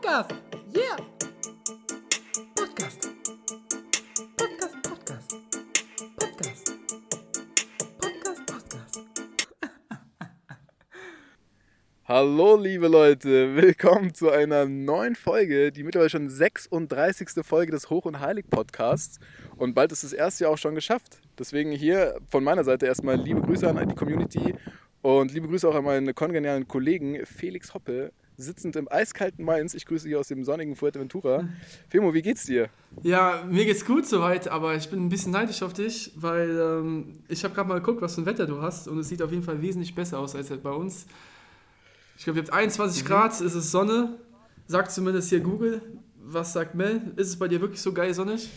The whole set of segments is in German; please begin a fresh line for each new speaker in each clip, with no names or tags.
Podcast. Yeah. Podcast. Podcast, Podcast. Podcast. Podcast, Podcast.
Hallo liebe Leute, willkommen zu einer neuen Folge, die mittlerweile schon 36. Folge des Hoch- und Heilig-Podcasts. Und bald ist das erste Jahr auch schon geschafft. Deswegen hier von meiner Seite erstmal liebe Grüße an die Community und liebe Grüße auch an meinen kongenialen Kollegen Felix Hoppe, sitzend im eiskalten Mainz. Ich grüße hier aus dem sonnigen Fuerteventura. Femo, wie geht's dir?
Ja, mir geht's gut soweit, aber ich bin ein bisschen neidisch auf dich, weil ähm, ich habe gerade mal geguckt, was für ein Wetter du hast und es sieht auf jeden Fall wesentlich besser aus als bei uns. Ich glaube, ihr habt 21 Grad, es ist Sonne, sagt zumindest hier Google. Was sagt Mel? Ist es bei dir wirklich so geil sonnig?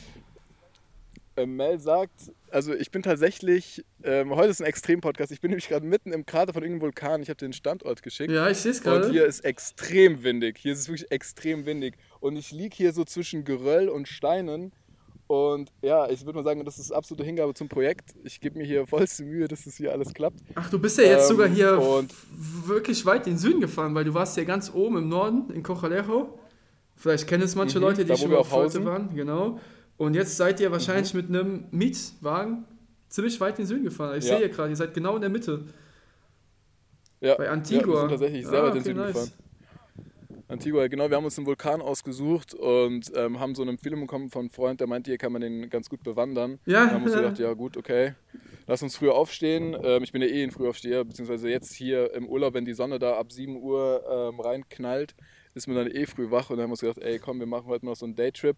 Äh, Mel sagt, also ich bin tatsächlich, ähm, heute ist ein Extrem-Podcast, ich bin nämlich gerade mitten im Krater von irgendeinem Vulkan. Ich habe den Standort geschickt.
Ja, ich sehe es
Und
gerade.
hier ist extrem windig. Hier ist es wirklich extrem windig. Und ich liege hier so zwischen Geröll und Steinen. Und ja, ich würde mal sagen, das ist absolute Hingabe zum Projekt. Ich gebe mir hier vollste Mühe, dass es hier alles klappt.
Ach, du bist ja jetzt
Ähm,
sogar hier
und-
wirklich weit in den Süden gefahren, weil du warst ja ganz oben im Norden in Cojalejo. Vielleicht kennen es manche
Mhm,
Leute, die
da,
schon
auf hausen.
waren. Genau. Und jetzt seid ihr wahrscheinlich
Mhm.
mit einem Mietwagen ziemlich weit in den Süden gefahren. Ich
Ja.
sehe ja gerade, ihr seid genau in der Mitte.
Ja,
Bei
Ja,
Antigua.
wir sind tatsächlich sehr
Ah,
weit in den
okay,
Süden
nice.
gefahren. Antigua, genau, wir haben uns einen Vulkan ausgesucht und ähm, haben so eine Empfehlung bekommen von einem Freund, der meinte, hier kann man den ganz gut bewandern.
Ja,
Da haben wir uns gedacht, ja gut, okay, lass uns früher aufstehen. Ähm, ich bin ja eh ein Frühaufsteher, beziehungsweise jetzt hier im Urlaub, wenn die Sonne da ab 7 Uhr ähm, reinknallt, ist man dann eh früh wach und dann haben wir uns gedacht, ey komm, wir machen heute noch so einen Daytrip,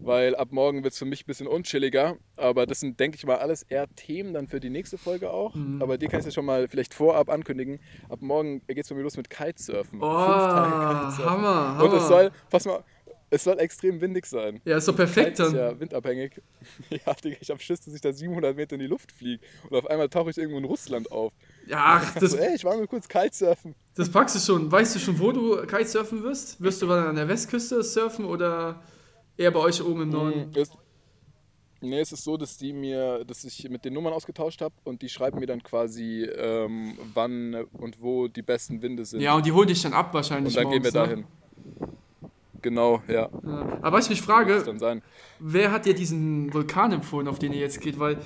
weil ab morgen wird es für mich ein bisschen unchilliger, aber das sind, denke ich mal, alles eher Themen dann für die nächste Folge auch.
Mhm.
Aber dir kann ich ja schon mal vielleicht vorab ankündigen, ab morgen geht es bei mir los mit Kitesurfen.
Oh,
Fünf Tage Kitesurfen.
Hammer, Hammer.
Und es soll, pass mal, es soll extrem windig sein.
ja, ist doch perfekt
Kite ist
dann.
ja windabhängig. ja, Digga, ich hab Schiss, dass ich da 700 Meter in die Luft fliege. Und auf einmal tauche ich irgendwo in Russland auf.
Ja, ach, das,
so, ey, ich war nur kurz Kitesurfen.
das packst du schon. Weißt du schon, wo du Kitesurfen wirst? Wirst du dann an der Westküste surfen oder eher bei euch oben im Norden?
Mm, Es, nee, es ist so, dass die mir, dass ich mit den Nummern ausgetauscht habe und die schreiben mir dann quasi, ähm, wann und wo die besten Winde sind.
Ja, und die holen dich dann ab wahrscheinlich
und dann gehen wir
morgens, ne?
dahin. Genau, ja.
Ja. Aber was ich mich frage, wer hat dir diesen Vulkan empfohlen, auf den ihr jetzt geht? Weil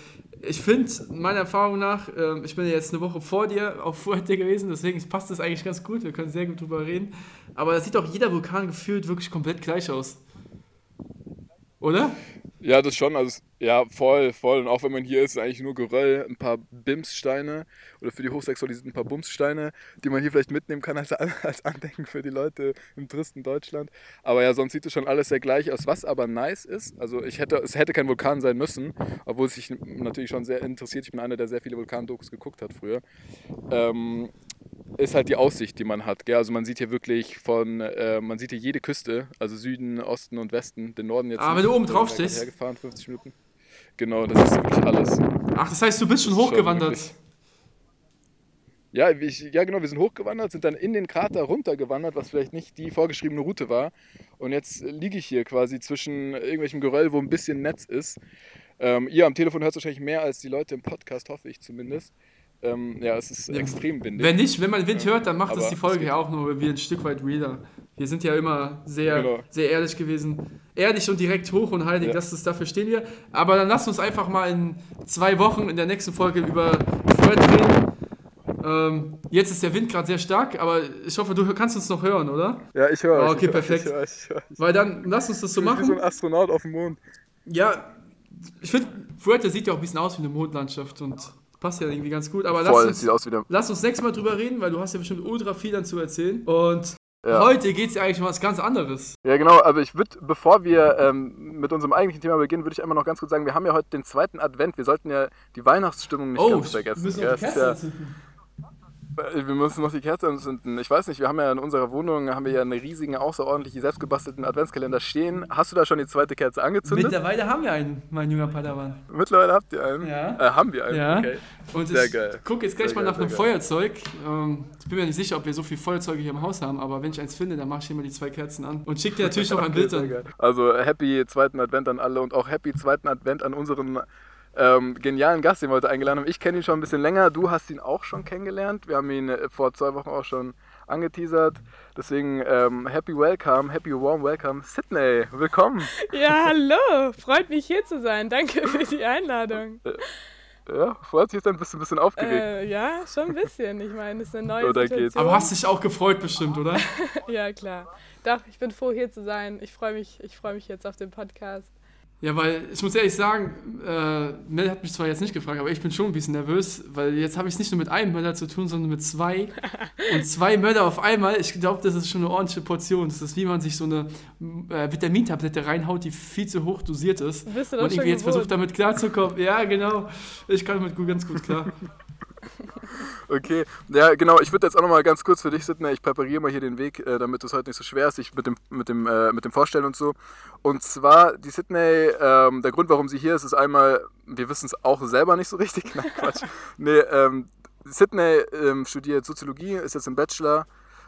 ich finde, meiner Erfahrung nach, ähm, ich bin ja jetzt eine Woche vor dir auf Fuerte gewesen, deswegen passt das eigentlich ganz gut, wir können sehr gut drüber reden. Aber da sieht auch jeder Vulkan gefühlt wirklich komplett gleich aus. Oder?
Ja, das schon. Also, ja, voll, voll. Und auch wenn man hier ist, ist eigentlich nur Geröll, ein paar Bimssteine oder für die Hochsexualisierten ein paar Bumssteine, die man hier vielleicht mitnehmen kann als, als Andenken für die Leute im tristen Deutschland. Aber ja, sonst sieht es schon alles sehr gleich aus. Was aber nice ist, also ich hätte, es hätte kein Vulkan sein müssen, obwohl es sich natürlich schon sehr interessiert. Ich bin einer, der sehr viele Vulkandokus geguckt hat früher. Ähm, ist halt die Aussicht, die man hat. Gell? Also man sieht hier wirklich von, äh, man sieht hier jede Küste, also Süden, Osten und Westen, den Norden jetzt.
Ah, wenn du oben drauf stehst.
Hergefahren, 50 Minuten. Genau, das ist wirklich alles.
Ach, das heißt, du bist schon hochgewandert.
Ja, ich, ja, genau, wir sind hochgewandert, sind dann in den Krater runtergewandert, was vielleicht nicht die vorgeschriebene Route war. Und jetzt liege ich hier quasi zwischen irgendwelchem Geröll, wo ein bisschen Netz ist. Ähm, ihr am Telefon hört es wahrscheinlich mehr als die Leute im Podcast, hoffe ich zumindest. Ähm, ja, es ist
Ja,
extrem windig.
Wenn nicht, wenn man Wind hört, dann macht das die Folge ja auch nur wie ein Stück weit realer. Wir sind ja immer sehr,
Genau.
sehr ehrlich gewesen. Ehrlich und direkt hoch und heilig,
Ja.
das ist, dafür stehen wir. Aber dann lasst uns einfach mal in zwei Wochen in der nächsten Folge über Fred reden. Ähm, jetzt ist der Wind gerade sehr stark, aber ich hoffe, du kannst uns noch hören, oder?
Ja, ich höre
Ah,
euch,
okay,
ich höre
perfekt.
Ich höre ich höre.
Weil dann lass uns das so
bin wie so
machen.
ein Astronaut auf dem Mond.
Ja, ich finde, Fuerte sieht ja auch ein bisschen aus wie eine Mondlandschaft und passt ja irgendwie ganz gut. Aber
Voll,
lass uns, lass uns nächstes Mal drüber reden, weil du hast ja bestimmt ultra viel dann zu erzählen. Und
Ja.
heute geht es ja eigentlich um was ganz anderes.
Ja, genau, aber ich würde, bevor wir ähm, mit unserem eigentlichen Thema beginnen, würde ich einmal noch ganz kurz sagen, wir haben ja heute den zweiten Advent. Wir sollten ja die Weihnachtsstimmung nicht ganz vergessen.
Oh, müssen
ist
Kerze
ja, wir müssen noch die Kerze anzünden. Ich weiß nicht, wir haben ja in unserer Wohnung haben wir ja einen riesigen, außerordentlich selbstgebastelten Adventskalender stehen. Hast du da schon die zweite Kerze angezündet?
Mittlerweile haben wir einen, mein junger Padawan.
Mittlerweile habt ihr einen?
Ja.
Äh, haben wir einen,
Ja.
okay.
Und
Sehr
ich
geil.
gucke jetzt gleich
Sehr
mal
geil,
nach einem
geil.
Feuerzeug. Ähm, ich bin mir nicht sicher, ob wir so viele Feuerzeuge hier im Haus haben, aber wenn ich eins finde, dann mache ich hier mal die zwei Kerzen an. Und schick dir natürlich noch ein
Okay,
Bild
sehr
an.
Also happy zweiten Advent an alle und auch happy zweiten Advent an unseren ähm, genialen Gast, den wir heute eingeladen haben. Ich kenne ihn schon ein bisschen länger, du hast ihn auch schon kennengelernt. Wir haben ihn äh, vor zwei Wochen auch schon angeteasert. Deswegen ähm, happy welcome, happy warm welcome, Sydney, willkommen.
Ja, hallo, freut mich hier zu sein. Danke für die Einladung.
Ja, freut sich dann bist du ein bisschen aufgeregt.
Äh, ja, schon ein bisschen. Ich meine, es ist eine neue
Oder
Situation.
geht's?
Aber hast dich auch gefreut bestimmt, oder?
Ja, klar. Doch, ich bin froh, hier zu sein. Ich freue mich, ich freue mich jetzt auf den Podcast.
Ja, weil ich muss ehrlich sagen, äh, Mel hat mich zwar jetzt nicht gefragt, aber ich bin schon ein bisschen nervös, weil jetzt habe ich es nicht nur mit einem Mörder zu tun, sondern mit zwei. Und zwei Mörder auf einmal, ich glaube, das ist schon eine ordentliche Portion. Das ist wie man sich so eine äh, Vitamintablette reinhaut, die viel zu hoch dosiert ist.
Bist du das
Und irgendwie jetzt
gewohnt?
versucht damit klarzukommen. Ja, genau. Ich kann damit gut, ganz gut klar.
Okay, ja genau, ich würde jetzt auch nochmal ganz kurz für dich, Sidney, ich präpariere mal hier den Weg, äh, damit es heute nicht so schwer ist, ich mit dem, mit, dem, äh, mit dem Vorstellen und so. Und zwar, die Sydney, ähm, der Grund, warum sie hier ist, ist einmal, wir wissen es auch selber nicht so richtig, nein, Quatsch. Nee, ähm, Sydney ähm, studiert Soziologie, ist jetzt im Bachelor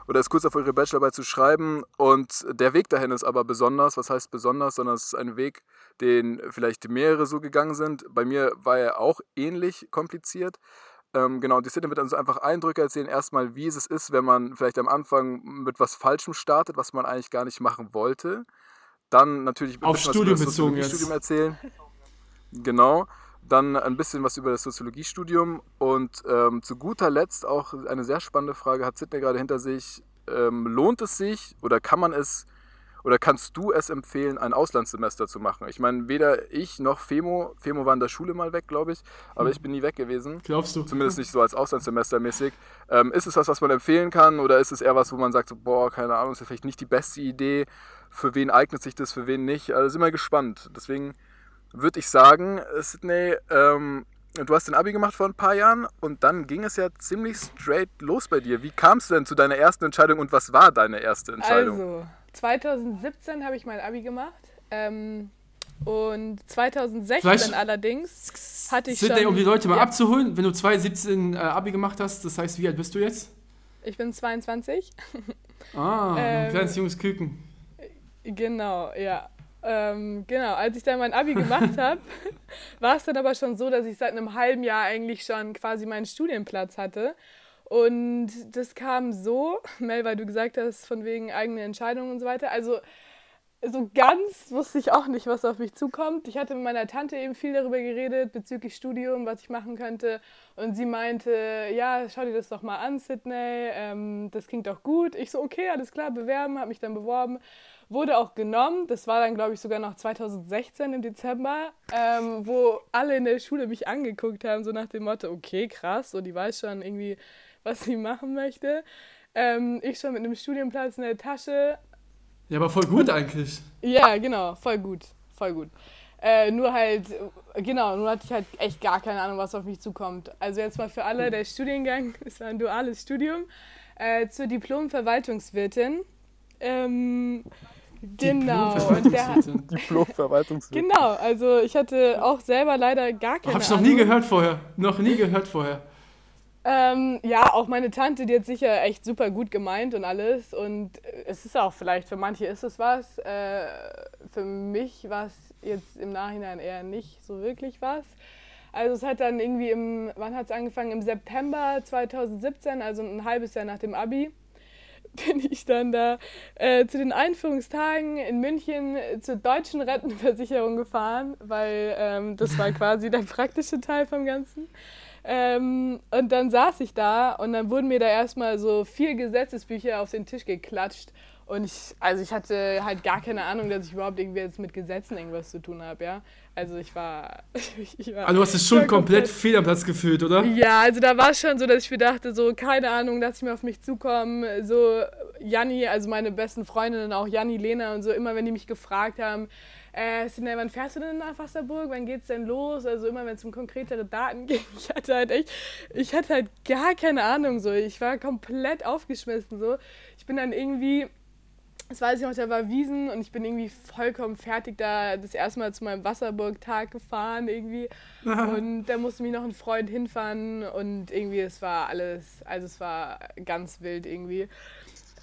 oder ist kurz davor, ihre Bachelorarbeit zu schreiben und der Weg dahin ist aber besonders, was heißt besonders, sondern es ist ein Weg, den vielleicht mehrere so gegangen sind. Bei mir war er auch ähnlich kompliziert. Ähm, genau, die Szene wird uns einfach Eindrücke erzählen. Erstmal, wie es ist, wenn man vielleicht am Anfang mit was Falschem startet, was man eigentlich gar nicht machen wollte. Dann natürlich ein
Auf
bisschen
Studium
was über das
bezogen jetzt.
Soziologiestudium erzählen. Genau. Dann ein bisschen was über das Soziologiestudium und ähm, zu guter Letzt auch eine sehr spannende Frage hat Sidney gerade hinter sich. Ähm, lohnt es sich oder kann man es oder kannst du es empfehlen, ein Auslandssemester zu machen? Ich meine, weder ich noch Femo, Femo war in der Schule mal weg, glaube ich, aber ich bin nie weg gewesen.
Glaubst du?
Zumindest nicht so als Auslandssemester mäßig. Ähm, ist es was, was man empfehlen kann oder ist es eher was, wo man sagt, so, boah, keine Ahnung, ist ja vielleicht nicht die beste Idee? Für wen eignet sich das, für wen nicht? Also sind wir gespannt. Deswegen würde ich sagen, Sydney, ähm, du hast den Abi gemacht vor ein paar Jahren und dann ging es ja ziemlich straight los bei dir. Wie kam es denn zu deiner ersten Entscheidung und was war deine erste Entscheidung?
Also, 2017 habe ich mein Abi gemacht. Ähm, und 2016
Vielleicht-
allerdings hatte ich
Sidney,
schon...
um die Leute mal
ja,
abzuholen, wenn du 2017 äh, Abi gemacht hast, das heißt, wie alt bist du jetzt?
Ich bin 22.
Ah, ein
Ähm,
kleines junges Küken.
Genau, ja. Ähm, genau, als ich dann mein Abi gemacht habe, war es dann aber schon so, dass ich seit einem halben Jahr eigentlich schon quasi meinen Studienplatz hatte. Und das kam so, Mel, weil du gesagt hast, von wegen eigene Entscheidungen und so weiter. Also so ganz wusste ich auch nicht, was auf mich zukommt. Ich hatte mit meiner Tante eben viel darüber geredet, bezüglich Studium, was ich machen könnte. Und sie meinte, ja, schau dir das doch mal an, Sydney, ähm, das klingt doch gut. Ich so, okay, alles klar, bewerben, habe mich dann beworben. Wurde auch genommen, das war dann, glaube ich, sogar noch 2016 im Dezember, ähm, wo alle in der Schule mich angeguckt haben, so nach dem Motto, okay, krass, so die weiß schon irgendwie, was sie machen möchte. Ähm, ich schon mit einem Studienplatz in der Tasche,
Ja, aber voll gut eigentlich.
ja, genau, voll gut, voll gut. Äh, nur halt, genau, nur hatte ich halt echt gar keine Ahnung, was auf mich zukommt. Also jetzt mal für alle, der Studiengang ist ein duales Studium äh, zur Diplom-Verwaltungswirtin. Ähm, genau,
Diplom-Verwaltungswirtin.
Diplom-Verwaltungswirt.
genau, also ich hatte auch selber leider gar keine
Hab ich noch
Ahnung.
nie gehört vorher. Noch nie gehört vorher.
Ähm, ja, auch meine Tante, die hat sicher echt super gut gemeint und alles. Und äh, es ist auch vielleicht, für manche ist es was. Äh, für mich war es jetzt im Nachhinein eher nicht so wirklich was. Also es hat dann irgendwie im, wann hat es angefangen? Im September 2017, also ein halbes Jahr nach dem Abi, bin ich dann da äh, zu den Einführungstagen in München zur deutschen Rentenversicherung gefahren, weil ähm, das war quasi der praktische Teil vom Ganzen. Ähm, und dann saß ich da und dann wurden mir da erstmal so vier Gesetzesbücher auf den Tisch geklatscht. Und ich, also ich hatte halt gar keine Ahnung, dass ich überhaupt irgendwie jetzt mit Gesetzen irgendwas zu tun habe, ja. Also ich war, ich war
Also du hast es schon
war
komplett fehl am Platz gefühlt, oder?
ja, also da war es schon so, dass ich mir dachte, so, keine Ahnung, lass ich mir auf mich zukommen. So, Janni, also meine besten Freundinnen, auch Janni, Lena und so, immer wenn die mich gefragt haben, äh, wann fährst du denn nach Wasserburg? Wann geht's denn los? Also immer wenn es um konkretere Daten ging, ich hatte halt echt, ich hatte halt gar keine Ahnung so. Ich war komplett aufgeschmissen so. Ich bin dann irgendwie, das weiß ich noch, da war Wiesen und ich bin irgendwie vollkommen fertig da das erste Mal zu meinem Wasserburg-Tag gefahren irgendwie. Und da musste mich noch ein Freund hinfahren und irgendwie, es war alles, also es war ganz wild irgendwie.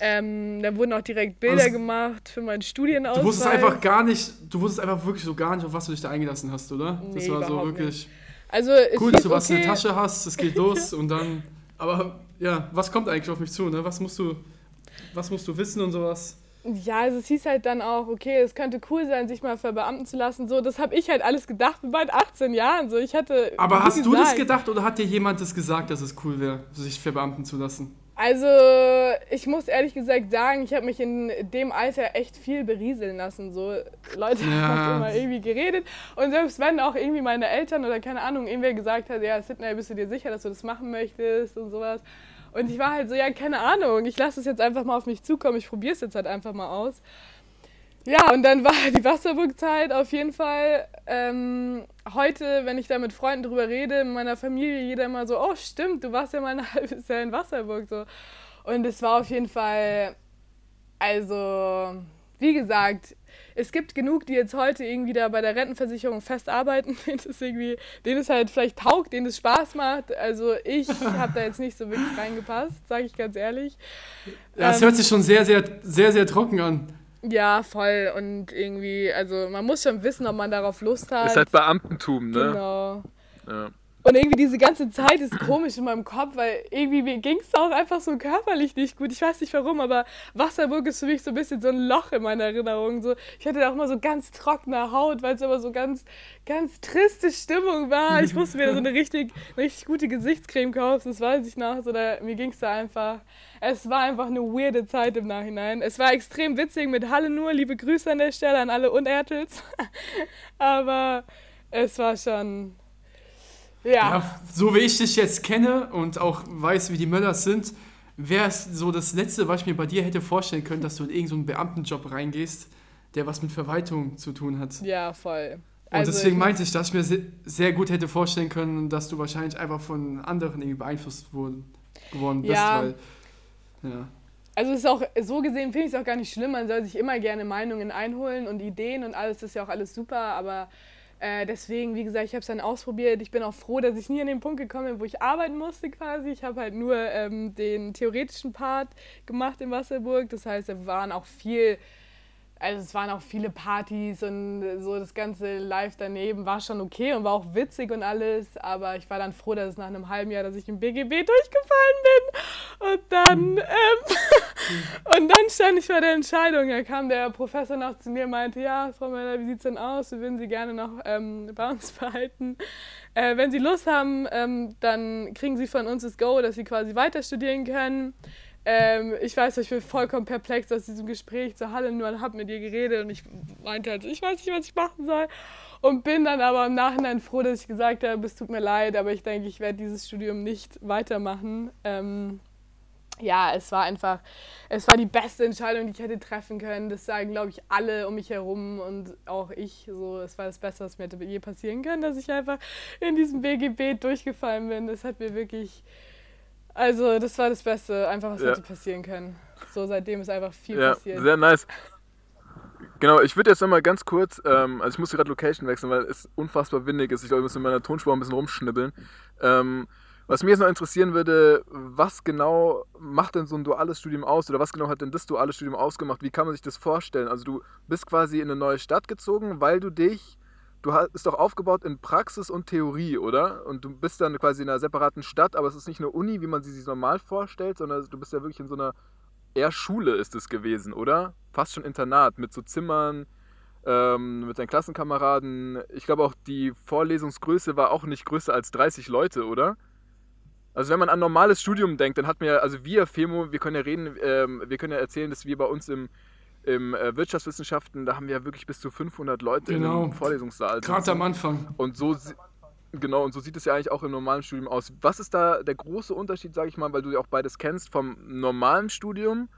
Ähm, da wurden auch direkt Bilder
Also,
gemacht für meinen Studienausweis.
Du wusstest einfach gar nicht, du wusstest einfach wirklich so gar nicht, auf was du dich da eingelassen hast, oder? das
Nee,
war so wirklich
Also es
cool, dass du was in
okay,
der Tasche hast, es geht los und dann. Aber ja, was kommt eigentlich auf mich zu? Ne? Was, musst du, was musst du wissen und sowas?
Ja, also es hieß halt dann auch, okay, es könnte cool sein, sich mal verbeamten zu lassen. So, das habe ich halt alles gedacht mit meinen 18 Jahren. So, ich hatte.
Aber hast du das
gesagt-
gedacht oder hat dir jemand das gesagt, dass es cool wäre, sich verbeamten zu lassen?
Also, ich muss ehrlich gesagt sagen, ich habe mich in dem Alter echt viel berieseln lassen. So, Leute
Ja.
haben immer irgendwie geredet. Und selbst wenn auch irgendwie meine Eltern oder keine Ahnung, irgendwer gesagt hat, ja, Sidney, bist du dir sicher, dass du das machen möchtest und sowas. Und ich war halt so, ja, keine Ahnung, ich lasse es jetzt einfach mal auf mich zukommen, ich probiere es jetzt halt einfach mal aus. Ja, und dann war die Wasserburg-Zeit auf jeden Fall. Ähm, heute, wenn ich da mit Freunden drüber rede, in meiner Familie, jeder immer so, oh stimmt, du warst ja mal ein halbes Jahr in Wasserburg. So. Und es war auf jeden Fall, also, wie gesagt, es gibt genug, die jetzt heute irgendwie da bei der Rentenversicherung fest arbeiten, denen es irgendwie, denen es halt vielleicht taugt, denen es Spaß macht. Also ich habe da jetzt nicht so wirklich reingepasst, sage ich ganz ehrlich.
Ja, es
Ähm,
hört sich schon sehr, sehr, sehr, sehr trocken an.
Ja, voll. Und irgendwie, also man muss schon wissen, ob man darauf Lust hat.
Ist halt Beamtentum, ne?
Genau.
Ja.
Und irgendwie diese ganze Zeit ist komisch in meinem Kopf, weil irgendwie mir ging es auch einfach so körperlich nicht gut. Ich weiß nicht warum, aber Wasserburg ist für mich so ein bisschen so ein Loch in meiner Erinnerung. So, ich hatte auch immer so ganz trockene Haut, weil es immer so ganz, ganz triste Stimmung war. Ich musste mir so eine richtig, richtig gute Gesichtscreme kaufen, das weiß ich noch. So, da, mir ging es da einfach. Es war einfach eine weirde Zeit im Nachhinein. Es war extrem witzig mit Halle nur. Liebe Grüße an der Stelle an alle Unertels. aber es war schon. Ja.
Ja, so wie ich dich jetzt kenne und auch weiß, wie die Möllers sind, wäre es so das Letzte, was ich mir bei dir hätte vorstellen können, dass du in irgendeinen so Beamtenjob reingehst, der was mit Verwaltung zu tun hat.
Ja, voll.
Und
Also,
deswegen
ich-
meinte ich, dass ich mir se sehr gut hätte vorstellen können, dass du wahrscheinlich einfach von anderen irgendwie beeinflusst wurden, geworden bist,
Ja.
weil. Ja.
Also ist auch so gesehen finde ich es auch gar nicht schlimm. Man soll sich immer gerne Meinungen einholen und Ideen und alles ist ja auch alles super. Aber äh, deswegen, wie gesagt, ich habe es dann ausprobiert. Ich bin auch froh, dass ich nie an den Punkt gekommen bin, wo ich arbeiten musste quasi. Ich habe halt nur ähm, den theoretischen Part gemacht in Wasserburg. Das heißt, da waren auch viel also es waren auch viele Partys und so das ganze Live daneben war schon okay und war auch witzig und alles, aber ich war dann froh, dass es nach einem halben Jahr, dass ich im BGB durchgefallen bin und dann ähm, und dann stand ich vor der Entscheidung. Da kam der Professor noch zu mir und meinte, ja, Frau Möller, wie sieht's denn aus? Wir würden Sie gerne noch ähm, bei uns behalten. Äh, wenn Sie Lust haben, ähm, dann kriegen Sie von uns das Go, dass Sie quasi weiter studieren können. Ähm, ich weiß, ich bin vollkommen perplex aus diesem Gespräch zur Halle nur habe mit ihr geredet und ich meinte halt, ich weiß nicht, was ich machen soll. Und bin dann aber im Nachhinein froh, dass ich gesagt habe, es tut mir leid, aber ich denke, ich werde dieses Studium nicht weitermachen. Ähm, ja, es war einfach, es war die beste Entscheidung, die ich hätte treffen können. Das sagen, glaube ich, alle um mich herum und auch ich. So, es war das Beste, was mir hätte je passieren können, dass ich einfach in diesem BGB durchgefallen bin. Das hat mir wirklich, also das war das Beste, einfach was
Ja.
hätte passieren können. So, seitdem ist einfach viel
Ja,
passiert.
sehr nice. Genau, ich würde jetzt nochmal ganz kurz, ähm, also ich musste gerade Location wechseln, weil es unfassbar windig ist. Ich glaube, ich muss in meiner Tonspur ein bisschen rumschnibbeln. Ähm, was mich jetzt noch interessieren würde, was genau macht denn so ein duales Studium aus oder was genau hat denn das duale Studium ausgemacht? Wie kann man sich das vorstellen? Also du bist quasi in eine neue Stadt gezogen, weil du dich, du hast ist doch aufgebaut in Praxis und Theorie, oder? Und du bist dann quasi in einer separaten Stadt, aber es ist nicht eine Uni, wie man sie sich normal vorstellt, sondern du bist ja wirklich in so einer eher Schule ist es gewesen, oder? Fast schon Internat mit so Zimmern, ähm, mit seinen Klassenkameraden. Ich glaube auch die Vorlesungsgröße war auch nicht größer als 30 Leute, oder? Also wenn man an normales Studium denkt, dann hat man ja, also wir, Femo, wir können ja reden, ähm, wir können ja erzählen, dass wir bei uns im, im äh, Wirtschaftswissenschaften, da haben wir ja wirklich bis zu 500 Leute
Genau.
im Vorlesungssaal.
Gerade am Anfang.
Und so, genau, und so sieht es ja eigentlich auch im normalen Studium aus. Was ist da der große Unterschied, sage ich mal, weil du ja auch beides kennst, vom normalen Studium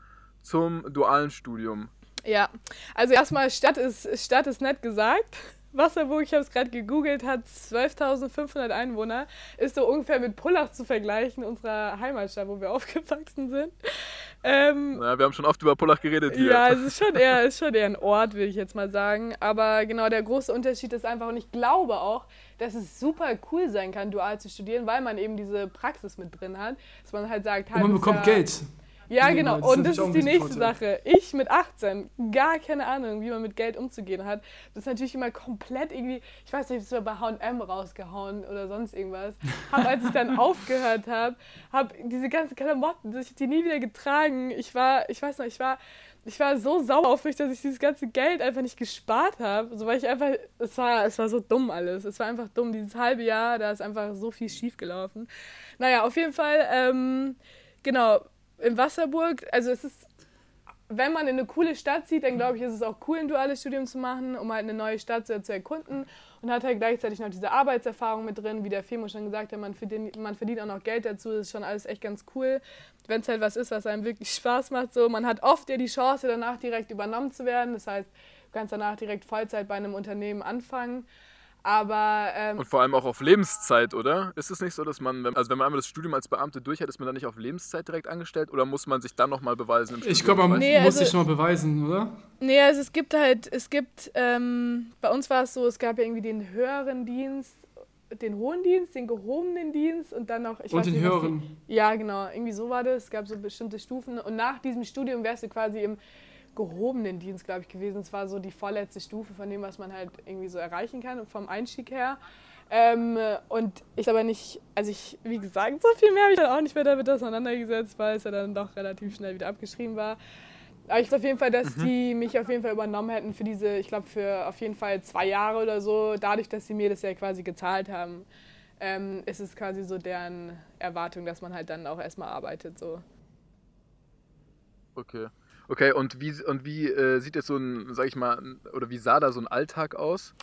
zum dualen Studium?
Ja, also erstmal Stadt ist, Stadt ist nett gesagt. Wasserburg, ich habe es gerade gegoogelt, hat 12.500 Einwohner. Ist so ungefähr mit Pullach zu vergleichen, unserer Heimatstadt, wo wir aufgewachsen sind. Ähm,
Naja, wir haben schon oft über Pullach geredet hier.
ja, es ist schon eher, ist schon eher ein Ort, würde ich jetzt mal sagen. Aber genau, der große Unterschied ist einfach, und ich glaube auch, dass es super cool sein kann, dual zu studieren, weil man eben diese Praxis mit drin hat. Dass man halt sagt,
Und man bekommt
Jahr-
Geld.
Ja,
Nee,
genau.
das
Und das ist die nächste. Sache. Ich mit 18, gar keine Ahnung, wie man mit Geld umzugehen hat. Das ist natürlich immer komplett irgendwie, ich weiß nicht, so bei H&M rausgehauen oder sonst irgendwas. Hab, als ich dann aufgehört habe, habe diese ganzen Klamotten, ich die nie wieder getragen. Ich war, ich weiß noch, ich war, ich war so sauer auf mich, dass ich dieses ganze Geld einfach nicht gespart habe. So, weil ich einfach, es war, es war so dumm alles. Es war einfach dumm. Dieses halbe Jahr, da ist einfach so viel schief gelaufen. Naja, auf jeden Fall, ähm, genau, in Wasserburg, also es ist, wenn man in eine coole Stadt zieht, dann glaube ich, ist es auch cool, ein duales Studium zu machen, um halt eine neue Stadt zu, erkunden und hat halt gleichzeitig noch diese Arbeitserfahrung mit drin, wie der Femo schon gesagt hat, man verdient, man verdient auch noch Geld dazu, das ist schon alles echt ganz cool, wenn es halt was ist, was einem wirklich Spaß macht. So, man hat oft ja die Chance, danach direkt übernommen zu werden, das heißt, du kannst danach direkt Vollzeit bei einem Unternehmen anfangen. Aber ähm,
Und vor allem auch auf Lebenszeit, oder? Ist es nicht so, dass man, wenn, also wenn man einmal das Studium als Beamte durch hat, ist man dann nicht auf Lebenszeit direkt angestellt oder muss man sich dann nochmal beweisen? Im
Ich glaube, man
Nee,
muss
also-
sich schon mal beweisen, oder?
Nee, also es gibt halt, es gibt, ähm, bei uns war es so, es gab ja irgendwie den höheren Dienst, den hohen Dienst, den gehobenen Dienst und dann noch, ich
Und
weiß
den
nicht, was die-
höheren.
Ja, genau, irgendwie so war das. Es gab so bestimmte Stufen und nach diesem Studium wärst du quasi im gehobenen Dienst, glaube ich, gewesen. Es war so die vorletzte Stufe von dem, was man halt irgendwie so erreichen kann vom Einstieg her. Ähm, und ich aber nicht, also ich, wie gesagt, so viel mehr habe ich dann auch nicht mehr damit auseinandergesetzt, weil es ja dann doch relativ schnell wieder abgeschrieben war. Aber ich weiß auf jeden Fall, dass die mich auf jeden Fall übernommen hätten für diese, ich glaube, für auf jeden Fall zwei Jahre oder so. Dadurch, dass sie mir das ja quasi gezahlt haben, ähm, ist es quasi so deren Erwartung, dass man halt dann auch erstmal arbeitet. So.
Okay. Okay, und wie, und wie äh, sieht jetzt so ein, sag ich mal, oder wie sah da so ein Alltag aus?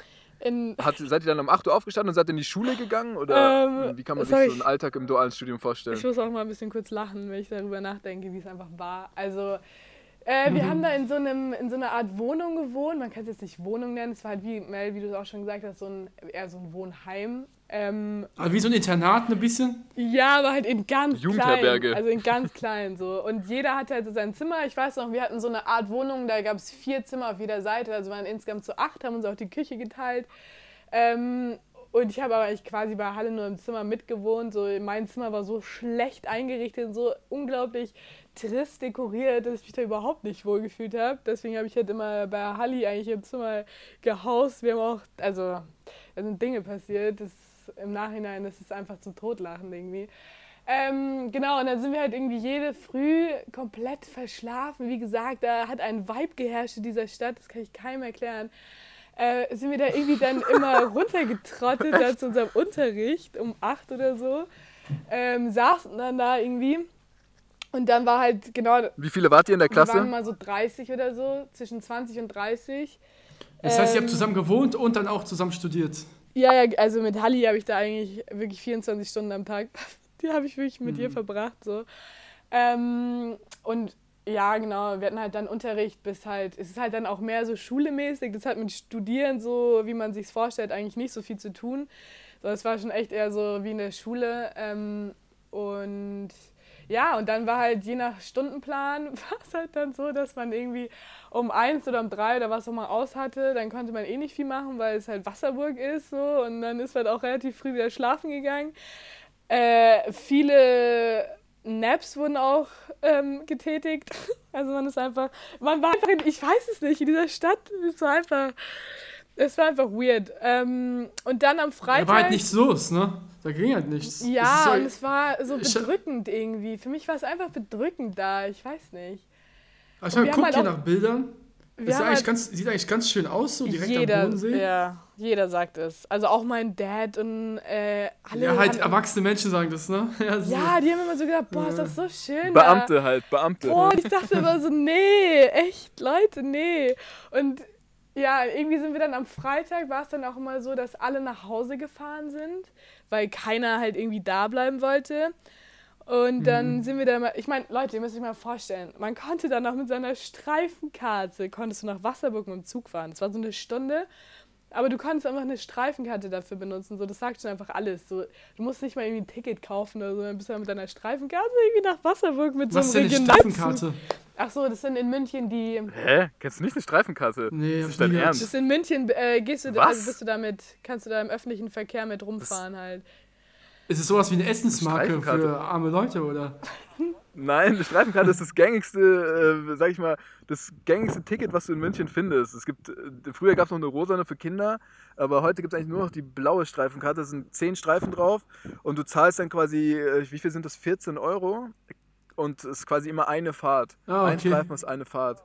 In,
Hat, seid ihr dann um 8 Uhr aufgestanden und seid in die Schule gegangen? Oder
Ähm,
wie kann man sich so einen Alltag im dualen Studium vorstellen?
ich muss auch mal ein bisschen kurz lachen, wenn ich darüber nachdenke, wie es einfach war. Also, äh, wir haben da in so, einem, in so einer Art Wohnung gewohnt. Man kann es jetzt nicht Wohnung nennen. Es war halt wie, Mel, wie du es auch schon gesagt hast, so ein, eher so ein Wohnheim. Ähm,
Also wie so ein Internat ein bisschen.
Ja, aber halt in ganz
Jugendherberge.
klein. Also in ganz klein so. Und jeder hatte halt so sein Zimmer. Ich weiß noch, wir hatten so eine Art Wohnung, da gab es vier Zimmer auf jeder Seite. Also waren insgesamt zu acht, haben uns auch die Küche geteilt. Ähm, und ich habe aber eigentlich quasi bei Halle nur im Zimmer mitgewohnt. So, mein Zimmer war so schlecht eingerichtet, so unglaublich trist dekoriert, dass ich mich da überhaupt nicht wohlgefühlt habe. Deswegen habe ich halt immer bei Halli eigentlich im Zimmer gehaust. Wir haben auch, also da sind Dinge passiert, das im Nachhinein, das ist einfach zum Totlachen irgendwie. Ähm, genau, und dann sind wir halt irgendwie jede Früh komplett verschlafen. Wie gesagt, da hat ein Vibe geherrscht in dieser Stadt, das kann ich keinem erklären. Äh, sind wir da irgendwie dann immer runtergetrottet da zu unserem Unterricht um acht oder so. Ähm, saßen dann da irgendwie. Und dann war halt genau,
Wie viele wart ihr in der
wir waren
Klasse?
mal so 30 oder so, zwischen 20 und 30.
Das heißt, ihr
Ähm,
habt zusammen gewohnt und dann auch zusammen studiert.
Ja, ja, also mit Halli habe ich da eigentlich wirklich 24 Stunden am Tag, die habe ich wirklich mit ihr verbracht. So. Ähm, und ja, genau, wir hatten halt dann Unterricht bis halt, es ist halt dann auch mehr so schulemäßig, das hat mit Studieren so, wie man sich vorstellt, eigentlich nicht so viel zu tun. So, es war schon echt eher so wie in der Schule. Ähm, und ja, und dann war halt je nach Stundenplan, war es halt dann so, dass man irgendwie um eins oder um drei oder was auch mal aus hatte, dann konnte man eh nicht viel machen, weil es halt Wasserburg ist so und dann ist man auch relativ früh wieder schlafen gegangen. Äh, viele Naps wurden auch ähm, getätigt. Also man ist einfach, man war einfach, in, ich weiß es nicht, in dieser Stadt, es war einfach, es war einfach weird. Ähm, und dann am Freitag...
Da war halt nichts los, ne? Da ging halt nichts.
Ja,
so-
und es war so bedrückend irgendwie. Für mich war es einfach bedrückend da, ich weiß nicht.
Aber ich habe geguckt
halt
hier
auch-
nach Bildern. Das eigentlich
halt-
ganz, sieht eigentlich ganz schön aus, so direkt am
jeder,
Bodensee.
ja, jeder sagt es. Also auch mein Dad und äh, alle.
Ja, halt
haben,
erwachsene Menschen sagen das, ne? Ja, so.
ja, die haben immer so gedacht, boah, ist das so schön.
Beamte halt, Beamte.
Da. Boah, und ich dachte immer so, nee, echt, Leute, nee. Und ja, irgendwie sind wir dann am Freitag, war es dann auch immer so, dass alle nach Hause gefahren sind, weil keiner halt irgendwie da bleiben wollte. Und dann
Mhm.
sind wir da mal, ich meine, Leute, ihr müsst euch mal vorstellen, man konnte dann auch mit seiner Streifenkarte, konntest du nach Wasserburg mit dem Zug fahren. Das war so eine Stunde, aber du konntest einfach eine Streifenkarte dafür benutzen. So, das sagt schon einfach alles. So, du musst nicht mal irgendwie ein Ticket kaufen oder so, dann bist du mit deiner Streifenkarte irgendwie nach Wasserburg mit
Was ist
so
denn
einem
eine
Regionalzug.
Streifenkarte?
Ach so, das sind in München die.
Hä? Kennst du nicht eine Streifenkarte?
Nee,
das ist
ich
dein
gehört.
Das
Ernst.
ist in München, äh, gehst du,
Was?
also bist du damit, kannst du da im öffentlichen Verkehr mit rumfahren halt.
Ist es sowas wie eine Essensmarke
Streifenkarte.
für arme Leute, oder?
Nein, die Streifenkarte ist das gängigste, äh, sag ich mal, das gängigste Ticket, was du in München findest. Es gibt, äh, früher gab es noch eine rosane für Kinder, aber heute gibt es eigentlich nur noch die blaue Streifenkarte. Da sind zehn Streifen drauf und du zahlst dann quasi, äh, wie viel sind das? 14 Euro und es ist quasi immer eine Fahrt.
Ah,
Ein
okay.
Streifen ist eine Fahrt.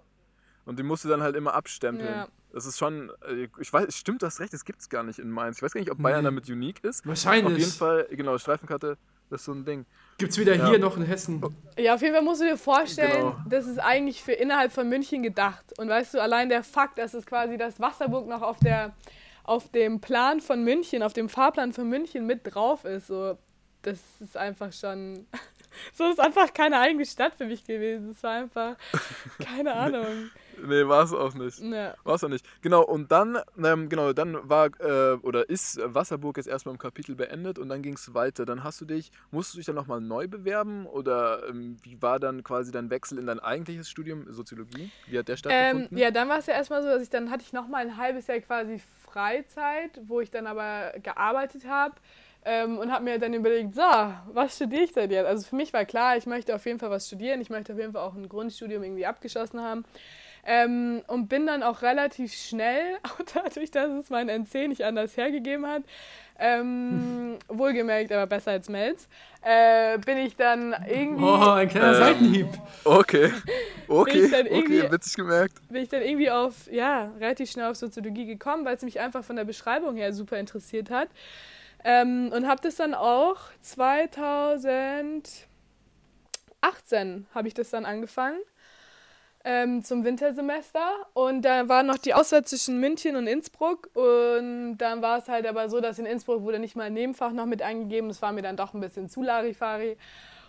Und die musst du dann halt immer abstempeln.
Ja.
Das ist schon, äh, ich weiß, stimmt, du hast recht, das gibt es gar nicht in Mainz. Ich weiß gar nicht, ob Bayern
Nee.
damit unique ist.
Wahrscheinlich.
Auf jeden Fall, genau, Streifenkarte, das ist so ein Ding.
Gibt es weder
Ja.
hier noch in Hessen.
Ja, auf jeden Fall musst du dir vorstellen,
Genau.
das ist eigentlich für innerhalb von München gedacht. Und weißt du, allein der Fakt, dass es quasi das Wasserburg noch auf, der, auf dem Plan von München, auf dem Fahrplan von München mit drauf ist, so, das ist einfach schon. So ist einfach keine eigene Stadt für mich gewesen. Es war einfach, keine Ahnung.
Nee, war es auch nicht.
Ja.
War es auch nicht. Genau, und dann, ähm, genau, dann war äh, oder ist Wasserburg jetzt erstmal im Kapitel beendet und dann ging es weiter. Dann hast du dich, musst du dich dann nochmal neu bewerben oder ähm, wie war dann quasi dein Wechsel in dein eigentliches Studium, Soziologie? Wie hat der
Ähm,
stattgefunden?
ja, dann war es ja erstmal so, dass ich dann hatte ich noch mal ein halbes Jahr quasi Freizeit, wo ich dann aber gearbeitet habe ähm, und habe mir dann überlegt, so, was studiere ich denn jetzt? Also für mich war klar, ich möchte auf jeden Fall was studieren, ich möchte auf jeden Fall auch ein Grundstudium irgendwie abgeschlossen haben. Ähm, und bin dann auch relativ schnell, auch dadurch, dass es mein NC nicht anders hergegeben hat, ähm, wohlgemerkt, aber besser als Melz, äh, bin ich dann irgendwie
Oh, ein kleiner
Ähm,
Seitenhieb.
Okay, okay,
ich dann irgendwie-
okay, witzig gemerkt.
bin ich dann irgendwie auf, ja, relativ schnell auf Soziologie gekommen, weil es mich einfach von der Beschreibung her super interessiert hat. Ähm, und habe das dann auch 2018 habe ich das dann angefangen ähm, zum Wintersemester und da war noch die Auswahl zwischen München und Innsbruck und dann war es halt aber so, dass in Innsbruck wurde nicht mal ein Nebenfach noch mit angegeben, das war mir dann doch ein bisschen zu Larifari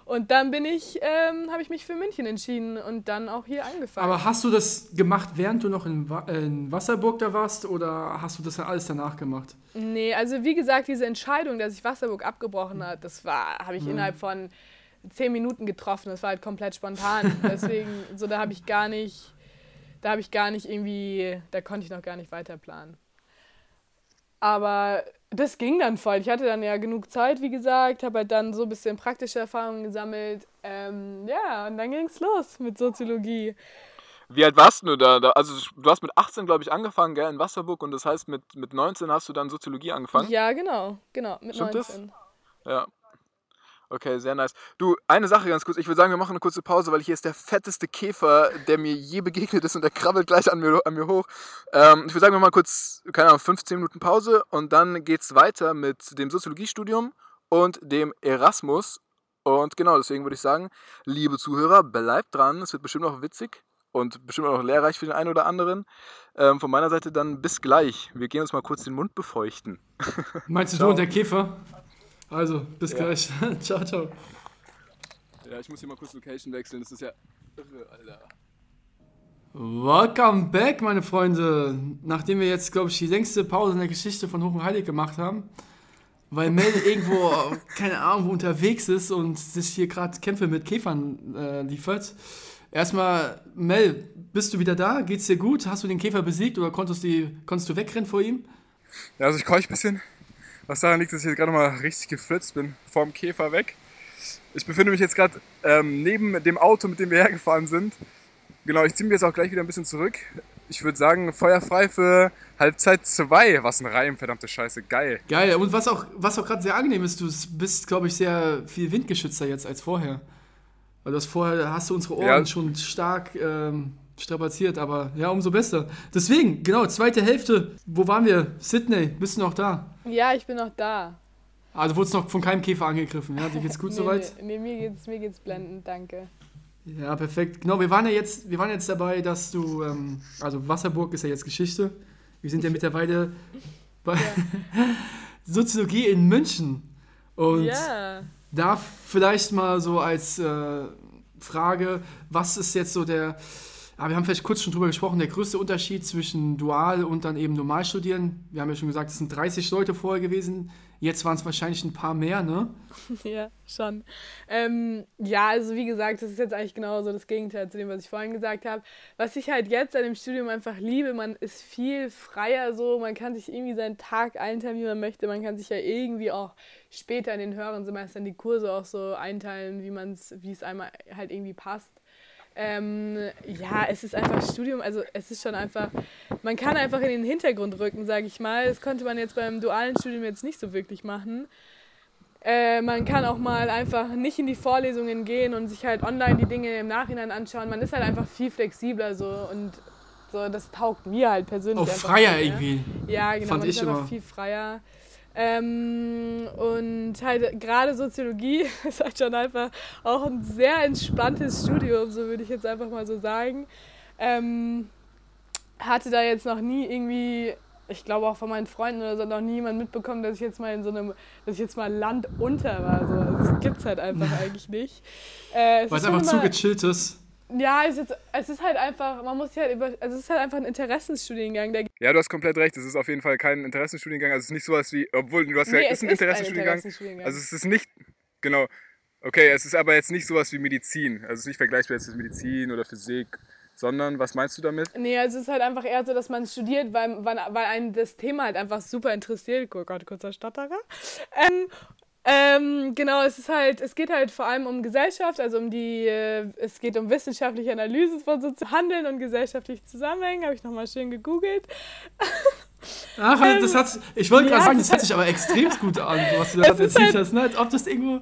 und dann bin ich, ähm, habe ich mich für München entschieden und dann auch hier angefangen.
Aber hast du das gemacht, während du noch in, Wa in Wasserburg da warst oder hast du das dann alles danach gemacht?
Nee, also wie gesagt, diese Entscheidung, dass ich Wasserburg abgebrochen hat, das war, habe ich
Mhm.
innerhalb von zehn Minuten getroffen. Das war halt komplett spontan. Deswegen, so da habe ich gar nicht, da habe ich gar nicht irgendwie, da konnte ich noch gar nicht weiter planen. Aber das ging dann voll. Ich hatte dann ja genug Zeit, wie gesagt, habe halt dann so ein bisschen praktische Erfahrungen gesammelt. Ähm, ja, und dann ging es los mit Soziologie.
Wie alt warst du da? Also du hast mit 18, glaube ich, angefangen, gell, in Wasserburg und das heißt, mit, mit 19 hast du dann Soziologie angefangen?
Ja, genau, genau, mit
Stimmt das?
19.
Ja. Okay, sehr nice. Du, eine Sache ganz kurz. Ich würde sagen, wir machen eine kurze Pause, weil hier ist der fetteste Käfer, der mir je begegnet ist und der krabbelt gleich an mir, an mir hoch. Ähm, ich würde sagen, wir machen kurz, keine Ahnung, 15 Minuten Pause und dann geht's weiter mit dem Soziologiestudium und dem Erasmus. Und genau, deswegen würde ich sagen, liebe Zuhörer, bleibt dran. Es wird bestimmt noch witzig und bestimmt auch noch lehrreich für den einen oder anderen. Ähm, von meiner Seite dann bis gleich. Wir gehen uns mal kurz den Mund befeuchten.
Meinst du
Ciao.
du und der Käfer? Also, bis
Ja.
gleich. ciao, ciao.
Ja, ich muss hier mal kurz Location wechseln. Das ist ja irre, Alter.
Welcome back, meine Freunde. Nachdem wir jetzt, glaube ich, die längste Pause in der Geschichte von Hoch und Heilig gemacht haben, weil Mel irgendwo, keine Ahnung, wo unterwegs ist und sich hier gerade Kämpfe mit Käfern äh, liefert. Erstmal, Mel, bist du wieder da? Geht's dir gut? Hast du den Käfer besiegt oder konntest, die, konntest du wegrennen vor ihm?
Ja, also ich keuch ein bisschen. Was daran liegt, dass ich jetzt gerade mal richtig geflitzt bin, vorm Käfer weg. Ich befinde mich jetzt gerade ähm, neben dem Auto, mit dem wir hergefahren sind. Genau, ich ziehe mich jetzt auch gleich wieder ein bisschen zurück. Ich würde sagen, feuerfrei für Halbzeit 2. Was ein Reim, verdammte Scheiße, geil.
Geil, und was auch, was auch gerade sehr angenehm ist, du bist, glaube ich, sehr viel windgeschützter jetzt als vorher. Weil das vorher hast du unsere Ohren
Ja.
schon stark ähm, strapaziert, aber ja, umso besser. Deswegen, genau, zweite Hälfte. Wo waren wir? Sydney, bist du noch da?
Ja, ich bin noch da.
Also wurdest noch von keinem Käfer angegriffen, ja? Dir geht's gut
nee,
soweit?
Nee, nee, mir geht's, mir geht's blendend, danke.
Ja, perfekt. Genau, wir waren ja jetzt, wir waren jetzt dabei, dass du, ähm, also Wasserburg ist ja jetzt Geschichte. Wir sind ja mittlerweile bei Soziologie in München. Und
ja.
Da vielleicht mal so als äh, Frage, was ist jetzt so der, ja, wir haben vielleicht kurz schon drüber gesprochen, der größte Unterschied zwischen Dual und dann eben Normalstudieren. Wir haben ja schon gesagt, es sind 30 Leute vorher gewesen Jetzt waren es wahrscheinlich ein paar mehr, ne?
Ja, schon. Ähm, ja, also wie gesagt, das ist jetzt eigentlich genauso das Gegenteil zu dem, was ich vorhin gesagt habe. Was ich halt jetzt an dem Studium einfach liebe, man ist viel freier so, man kann sich irgendwie seinen Tag einteilen, wie man möchte. Man kann sich ja irgendwie auch später in den höheren Semestern die Kurse auch so einteilen, wie man es, wie es einmal halt irgendwie passt. Ähm, ja, es ist einfach Studium, also es ist schon einfach, man kann einfach in den Hintergrund rücken, sage ich mal. Das konnte man jetzt beim dualen Studium jetzt nicht so wirklich machen. Äh, man kann auch mal einfach nicht in die Vorlesungen gehen und sich halt online die Dinge im Nachhinein anschauen. Man ist halt einfach viel flexibler so und so, das taugt mir halt persönlich.
Auch
einfach
freier
viel,
irgendwie.
Ja, genau,
Fand
man
ich
ist einfach
immer.
viel freier. Ähm, und halt gerade Soziologie ist halt schon einfach auch ein sehr entspanntes Studium, so würde ich jetzt einfach mal so sagen. Ähm, hatte da jetzt noch nie irgendwie, ich glaube auch von meinen Freunden oder so, noch nie jemand mitbekommen, dass ich jetzt mal in so einem, dass ich jetzt mal Land unter war. So. Das gibt's halt einfach eigentlich nicht. Äh, es
Weil es einfach zu gechillt ist.
Ja, es ist, es ist halt einfach, man muss sich halt über, also es ist halt einfach ein Interessensstudiengang, der
Ja, du hast komplett recht. Es ist auf jeden Fall kein Interessenstudiengang. Also es ist nicht sowas wie, obwohl du hast
Nee,
ja,
es
ist ein
ist ein
Interessenstudiengang.
Interessenstudiengang.
Also es ist nicht, genau. Okay, es ist aber jetzt nicht sowas wie Medizin. Also es ist nicht vergleichbar jetzt mit Medizin oder Physik, sondern was meinst du damit?
Nee, also es ist halt einfach eher so, dass man studiert, weil, weil, weil einen das Thema halt einfach super interessiert. Oh Gott, kurzer Stotterer. Ähm, ähm, genau, es ist halt, es geht halt vor allem um Gesellschaft, also um die, äh, es geht um wissenschaftliche Analyse von so Handeln und gesellschaftlichen Zusammenhängen, habe ich nochmal schön gegoogelt.
Ach, also das hat, ich wollte
Ähm, ja,
gerade sagen,
das
hört sich aber extrem gut an, was du da erzählt
halt-
hast, ne? als ob das irgendwo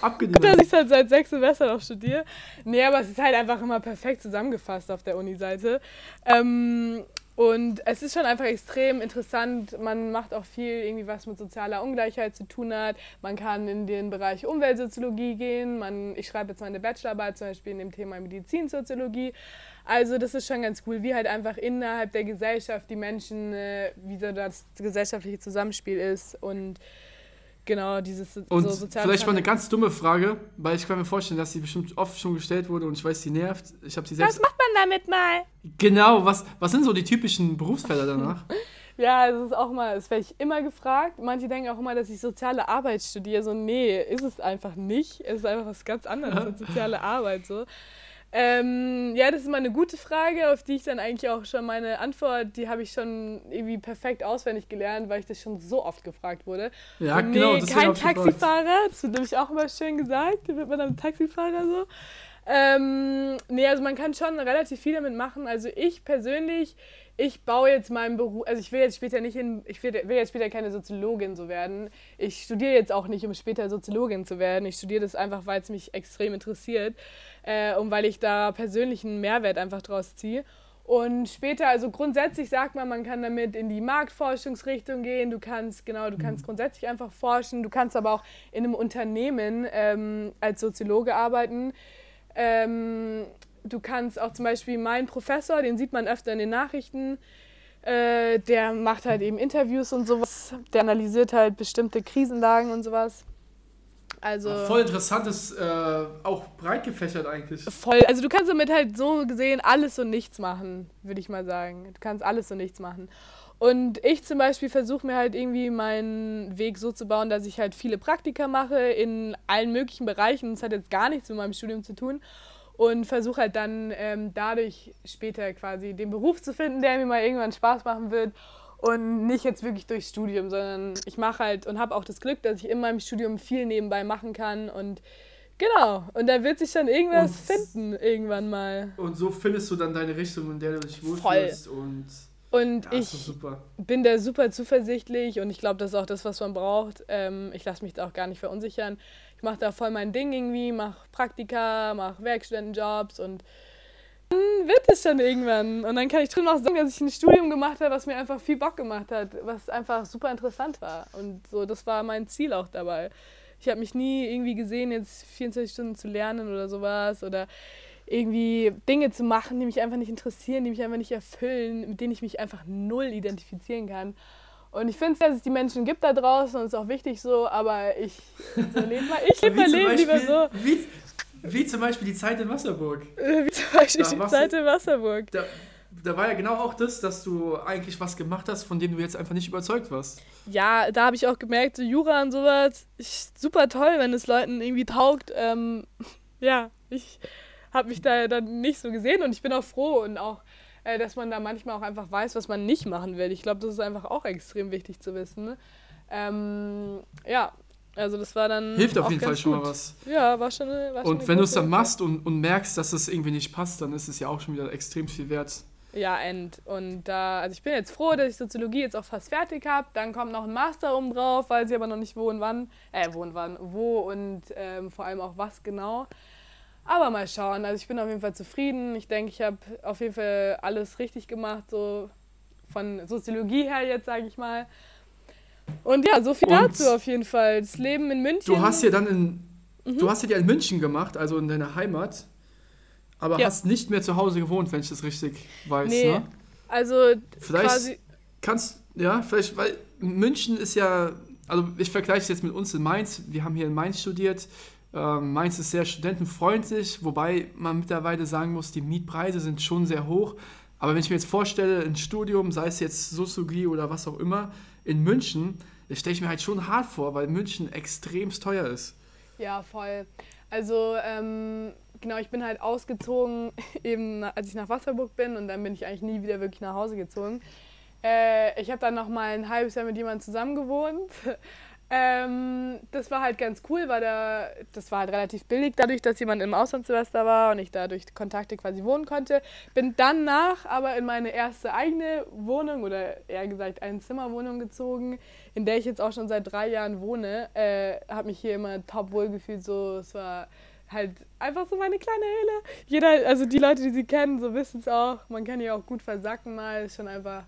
abgenommen
dass
ist.
ich halt seit sechs Semestern auch studiere. Nee, aber es ist halt einfach immer perfekt zusammengefasst auf der Uni-Seite. Ähm, und es ist schon einfach extrem interessant. Man macht auch viel, irgendwie was mit sozialer Ungleichheit zu tun hat. Man kann in den Bereich Umweltsoziologie gehen. Man, ich schreibe jetzt meine Bachelorarbeit zum Beispiel in dem Thema Medizinsoziologie. Also das ist schon ganz cool, wie halt einfach innerhalb der Gesellschaft die Menschen, äh, wie so das gesellschaftliche Zusammenspiel ist und genau dieses so
Und
soziale
vielleicht mal eine ganz dumme Frage, weil ich kann mir vorstellen, dass sie bestimmt oft schon gestellt wurde und ich weiß, sie nervt. Ich habe sie selbst.
Was macht man damit mal?
Genau, was, was sind so die typischen Berufsfelder danach?
Ja, es ist auch mal, das werde ich immer gefragt. Manche denken auch immer, dass ich soziale Arbeit studiere. So, nee, ist es einfach nicht. Es ist einfach was ganz anderes als soziale Arbeit. So. Ähm, ja, das ist mal eine gute Frage, auf die ich dann eigentlich auch schon meine Antwort, die habe ich schon irgendwie perfekt auswendig gelernt, weil ich das schon so oft gefragt wurde.
Ja, genau.
Nee,
deswegen
kein. Taxifahrer, das wird nämlich auch immer schön gesagt, wird man dann Taxifahrer so. Ähm, nee, also man kann schon relativ viel damit machen. Also ich persönlich, ich baue jetzt meinen Beruf, also ich will jetzt später nicht in, ich will, will jetzt später keine Soziologin so werden. Ich studiere jetzt auch nicht, um später Soziologin zu werden. Ich studiere das einfach, weil es mich extrem interessiert äh, und weil ich da persönlichen Mehrwert einfach draus ziehe. Und später, also grundsätzlich sagt man, man kann damit in die Marktforschungsrichtung gehen. Du kannst, genau, du kannst grundsätzlich einfach forschen. Du kannst aber auch in einem Unternehmen ähm, als Soziologe arbeiten. Ähm, du kannst auch zum Beispiel mein Professor, den sieht man öfter in den Nachrichten, äh, der macht halt eben Interviews und sowas. Der analysiert halt bestimmte Krisenlagen und sowas. Also
Voll interessantes, äh, auch breit gefächert eigentlich.
voll. Also du kannst damit halt so gesehen alles und nichts machen, würde ich mal sagen. Du kannst alles und nichts machen. Und ich zum Beispiel versuche mir halt irgendwie meinen Weg so zu bauen, dass ich halt viele Praktika mache in allen möglichen Bereichen. Das hat jetzt gar nichts mit meinem Studium zu tun. Und versuche halt dann ähm, dadurch später quasi den Beruf zu finden, der mir mal irgendwann Spaß machen wird. Und nicht jetzt wirklich durchs Studium, sondern ich mache halt und habe auch das Glück, dass ich in meinem Studium viel nebenbei machen kann. Und genau, und da wird sich schon irgendwas
Und-
finden, irgendwann mal.
Und so findest du dann deine Richtung, in der du dich wohlfühlst. Und
Und
ja,
ich bin da super zuversichtlich und ich glaube, das ist auch das, was man braucht. Ähm, ich lasse mich da auch gar nicht verunsichern. Ich mache da voll mein Ding irgendwie, mache Praktika, mache Werkstudentenjobs und dann wird es schon irgendwann. Und dann kann ich drin auch sagen, dass ich ein Studium gemacht habe, was mir einfach viel Bock gemacht hat, was einfach super interessant war. Und so, das war mein Ziel auch dabei. Ich habe mich nie irgendwie gesehen, jetzt 24 Stunden zu lernen oder sowas oder irgendwie Dinge zu machen, die mich einfach nicht interessieren, die mich einfach nicht erfüllen, mit denen ich mich einfach null identifizieren kann. Und ich finde es, dass es die Menschen gibt da draußen und ist auch wichtig so, aber ich so lebe mal, ich lebe mein Leben lieber
Beispiel-
so.
Wie, wie zum Beispiel die Zeit in Wasserburg.
Wie zum Beispiel
Da
die Zeit in Wasserburg.
Da, da war ja genau auch das, dass du eigentlich was gemacht hast, von dem du jetzt einfach nicht überzeugt warst.
Ja, da habe ich auch gemerkt, so Jura und sowas, ich, super toll, wenn es Leuten irgendwie taugt. Ähm, ja, ich habe mich da dann nicht so gesehen und ich bin auch froh und auch, äh, dass man da manchmal auch einfach weiß, was man nicht machen will. Ich glaube, das ist einfach auch extrem wichtig zu wissen. Ne? Ähm, ja, also das war dann.
Hilft auf jeden Fall schon mal
gut.
was.
Ja, war schon eine, war schon
Und wenn du es dann machst und, und merkst, dass es irgendwie nicht passt, dann ist es ja auch schon wieder extrem viel wert.
Ja, end. Und da, also ich bin jetzt froh, dass ich Soziologie jetzt auch fast fertig habe. Dann kommt noch ein Master oben drauf, weiß ich aber noch nicht wo und wann. Äh, wo und wann, wo und ähm, vor allem auch was genau. Aber mal schauen. Also ich bin auf jeden Fall zufrieden. Ich denke, ich habe auf jeden Fall alles richtig gemacht, so von Soziologie her jetzt, sage ich mal. Und ja, so viel
Und
dazu auf jeden Fall. Das Leben in München.
Du hast ja dann in,
Mhm.
du hast ja in München gemacht, also in deiner Heimat, aber
Ja.
hast nicht mehr zu Hause gewohnt, wenn ich das richtig weiß,
Nee,
ne?
also
Vielleicht kannst, ja, vielleicht, weil München ist ja, also ich vergleiche es jetzt mit uns in Mainz. Wir haben hier in Mainz studiert. Ähm, Mainz ist sehr studentenfreundlich, wobei man mittlerweile sagen muss, die Mietpreise sind schon sehr hoch. Aber wenn ich mir jetzt vorstelle, ein Studium, sei es jetzt Soziologie oder was auch immer, in München, das stelle ich mir halt schon hart vor, weil München extremst teuer ist.
Ja, voll. Also, ähm, genau, ich bin halt ausgezogen, eben als ich nach Wasserburg bin und dann bin ich eigentlich nie wieder wirklich nach Hause gezogen. Äh, ich habe dann noch mal ein halbes Jahr mit jemandem zusammen gewohnt. Ähm, das war halt ganz cool, weil da, das war halt relativ billig, dadurch, dass jemand im Auslandssemester war und ich dadurch Kontakte quasi wohnen konnte. Bin danach aber in meine erste eigene Wohnung oder eher gesagt Einzimmerwohnung gezogen, in der ich jetzt auch schon seit drei Jahren wohne. Äh, habe mich hier immer top wohl gefühlt, so es war halt einfach so meine kleine Höhle. Jeder, also die Leute, die sie kennen, so wissen es auch. Man kann hier auch gut versacken mal, ist schon einfach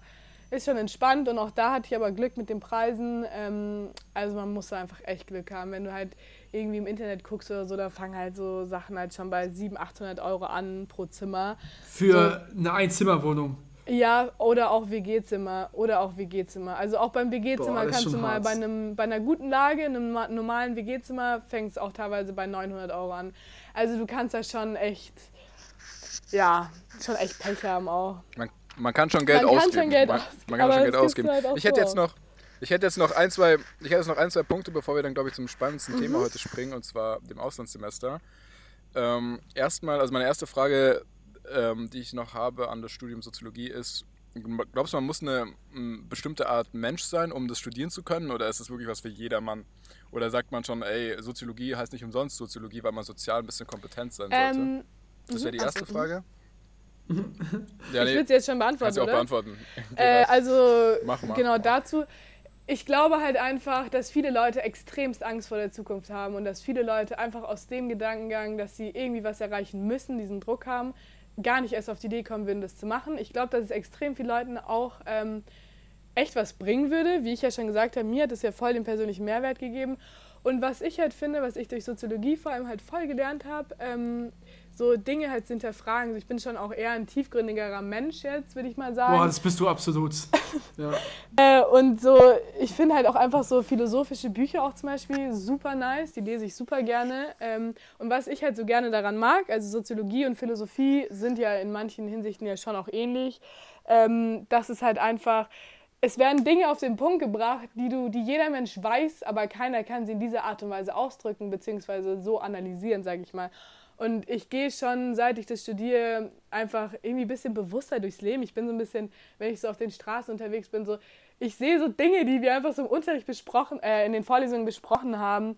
ist schon entspannt und auch da hatte ich aber Glück mit den Preisen. Ähm, also man muss da einfach echt Glück haben. Wenn du halt irgendwie im Internet guckst oder so, da fangen halt so Sachen halt schon bei 700, 800 Euro an pro Zimmer.
Für eine Einzimmerwohnung.
Ja, oder auch WG-Zimmer. Oder auch WG-Zimmer. Also auch beim WG-Zimmer kannst du mal
hart.
bei, einem, bei einer guten Lage, in einem ma- normalen WG-Zimmer, fängt es auch teilweise bei 900 Euro an. Also du kannst da schon echt, ja, schon echt Pech haben auch.
Man, man kann schon Geld
Man kann
ausgeben.
schon Geld
man, man kann schon Geld ausgeben.
halt
Ich hätte jetzt noch, ich hätte jetzt noch ein, zwei, ich hätte jetzt noch ein, zwei Punkte, bevor wir dann, glaube ich, zum spannendsten
Mhm.
Thema heute springen, und zwar dem Auslandssemester. Ähm, erstmal, also meine erste Frage, ähm, die ich noch habe an das Studium Soziologie ist, glaubst du, man muss eine m, bestimmte Art Mensch sein, um das studieren zu können, oder ist es wirklich was für jedermann? Oder sagt man schon, ey, Soziologie heißt nicht umsonst Soziologie, weil man sozial ein bisschen kompetent sein sollte?
Ähm,
das wäre die
mhm,
erste
achso,
Frage. ja,
ich würde es jetzt schon beantworten,
kannst du auch
oder?
beantworten.
Äh, also genau dazu. Ich glaube halt einfach, dass viele Leute extremst Angst vor der Zukunft haben und dass viele Leute einfach aus dem Gedankengang, dass sie irgendwie was erreichen müssen, diesen Druck haben, gar nicht erst auf die Idee kommen würden, das zu machen. Ich glaube, dass es extrem vielen Leuten auch ähm, echt was bringen würde. Wie ich ja schon gesagt habe, mir hat es ja voll den persönlichen Mehrwert gegeben. Und was ich halt finde, was ich durch Soziologie vor allem halt voll gelernt habe, ähm, so Dinge halt zu hinterfragen. Also ich bin schon auch eher ein tiefgründigerer Mensch jetzt, würde ich mal sagen.
Boah, das bist du absolut. Ja.
Äh, und so, ich finde halt auch einfach so philosophische Bücher auch zum Beispiel super nice, die lese ich super gerne. Ähm, und was ich halt so gerne daran mag, also Soziologie und Philosophie sind ja in manchen Hinsichten ja schon auch ähnlich, ähm, dass es halt einfach, es werden Dinge auf den Punkt gebracht, die du, die jeder Mensch weiß, aber keiner kann sie in dieser Art und Weise ausdrücken, beziehungsweise so analysieren, sage ich mal. Und ich gehe schon, seit ich das studiere, einfach irgendwie ein bisschen bewusster durchs Leben. Ich bin so ein bisschen, wenn ich so auf den Straßen unterwegs bin, so, ich sehe so Dinge, die wir einfach so im Unterricht besprochen, äh, in den Vorlesungen besprochen haben.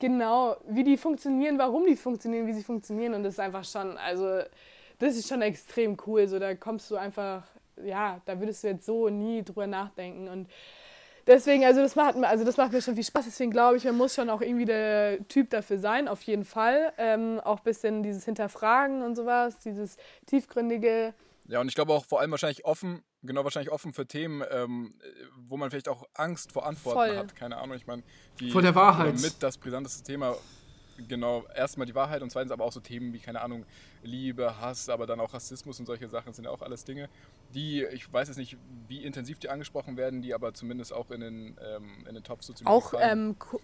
Genau, wie die funktionieren, warum die funktionieren, wie sie funktionieren. Und das ist einfach schon, also, das ist schon extrem cool. So, da kommst du einfach, ja, da würdest du jetzt so nie drüber nachdenken. Und deswegen, also das macht, mir- also das macht mir schon viel Spaß. Deswegen glaube ich, man muss schon auch irgendwie der Typ dafür sein, auf jeden Fall. Ähm, auch ein bisschen dieses Hinterfragen und sowas, dieses tiefgründige.
Ja, und ich glaube auch vor allem wahrscheinlich offen, genau wahrscheinlich offen für Themen, ähm, wo man vielleicht auch Angst vor Antworten
Voll.
hat. Keine Ahnung, ich meine, die
Vor der Wahrheit.
mit das brisanteste Thema, genau, erstmal die Wahrheit und zweitens aber auch so Themen wie, keine Ahnung, Liebe, Hass, aber dann auch Rassismus und solche Sachen sind ja auch alles Dinge, die, ich weiß jetzt nicht, wie intensiv die angesprochen werden, die aber zumindest auch in den, ähm, in den Topf Soziologie
Auch,
fallen.
ähm, Co-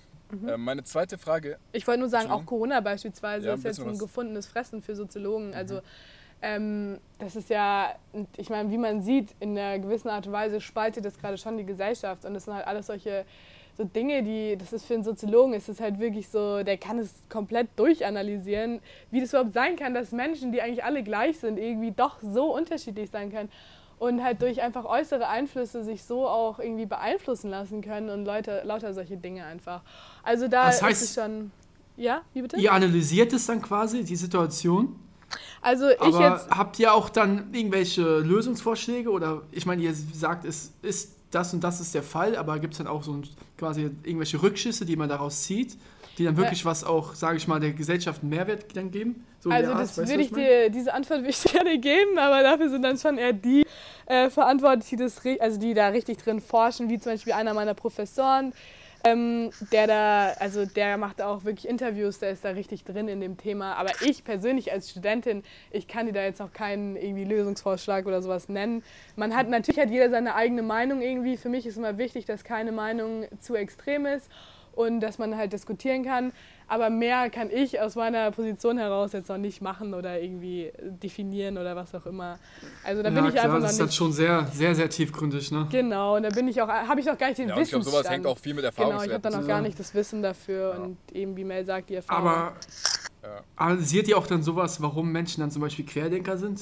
Ähm, meine zweite Frage,
ich wollte nur sagen, auch. Corona beispielsweise
Ja,
ist jetzt ein
was.
gefundenes Fressen für Soziologen. Also ähm, das ist ja, ich meine, wie man sieht, in einer gewissen Art und Weise spaltet das gerade schon die Gesellschaft. Und das sind halt alles solche so Dinge, die, das ist für einen Soziologen, ist es halt wirklich so, der kann es komplett durchanalysieren, wie das überhaupt sein kann, dass Menschen, die eigentlich alle gleich sind, irgendwie doch so unterschiedlich sein können und halt durch einfach äußere Einflüsse sich so auch irgendwie beeinflussen lassen können und Leute, lauter solche Dinge einfach. Also da
Das heißt-
ist es schon. Ja, wie bitte?
Ihr analysiert es dann quasi, die Situation.
Also ich
Aber
jetzt.
habt ihr auch dann irgendwelche Lösungsvorschläge? Oder ich meine, ihr sagt, es ist das und das ist der Fall, aber gibt es dann auch so ein, quasi irgendwelche Rückschüsse, die man daraus zieht, die dann wirklich was auch, sage ich mal, der Gesellschaft einen Mehrwert dann geben? So
Also
Art,
das würde ich
meine?
dir, diese Antwort würde ich gerne geben, aber dafür sind dann schon eher die äh, verantwortlich, die, das, also die da richtig drin forschen, wie zum Beispiel einer meiner Professoren, ähm, der da, also der macht auch wirklich Interviews, der ist da richtig drin in dem Thema. Aber ich persönlich als Studentin, ich kann dir da jetzt noch keinen irgendwie Lösungsvorschlag oder sowas nennen. Man hat natürlich hat jeder seine eigene Meinung irgendwie. Für mich ist immer wichtig, dass keine Meinung zu extrem ist und dass man halt diskutieren kann. Aber mehr kann ich aus meiner Position heraus jetzt noch nicht machen oder irgendwie definieren oder was auch immer. Also da
ja,
bin ich
klar,
einfach
das
noch
ist dann schon sehr, sehr, sehr tiefgründig, ne?
Genau, und da bin ich auch, habe ich noch gar nicht den
Ja, und ich glaube, sowas hängt auch viel mit
Genau, ich habe da noch gar nicht das Wissen dafür
Ja.
und eben, wie Mel sagt, die Erfahrung.
Aber analysiert ihr auch dann sowas, warum Menschen dann zum Beispiel Querdenker sind?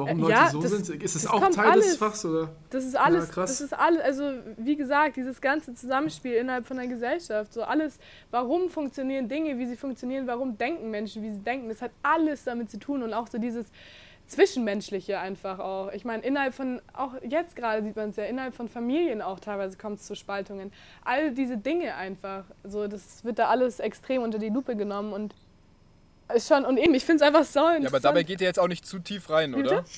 Warum
Äh,
Leute
ja,
so
das-
sind? Ist es auch Teil des
alles.
Fachs? Oder?
Das ist alles,
Ja, krass.
das ist alles, also wie gesagt, dieses ganze Zusammenspiel innerhalb von der Gesellschaft, so alles, warum funktionieren Dinge, wie sie funktionieren, warum denken Menschen, wie sie denken, das hat alles damit zu tun und auch so dieses Zwischenmenschliche einfach auch. Ich meine, innerhalb von, auch jetzt gerade sieht man es ja, innerhalb von Familien auch teilweise kommt es zu Spaltungen. All diese Dinge einfach, so das wird da alles extrem unter die Lupe genommen und ist schon, und eben, ich finde es einfach so
Ja, aber dabei geht ihr jetzt auch nicht zu tief rein,
Wie
oder?
bitte?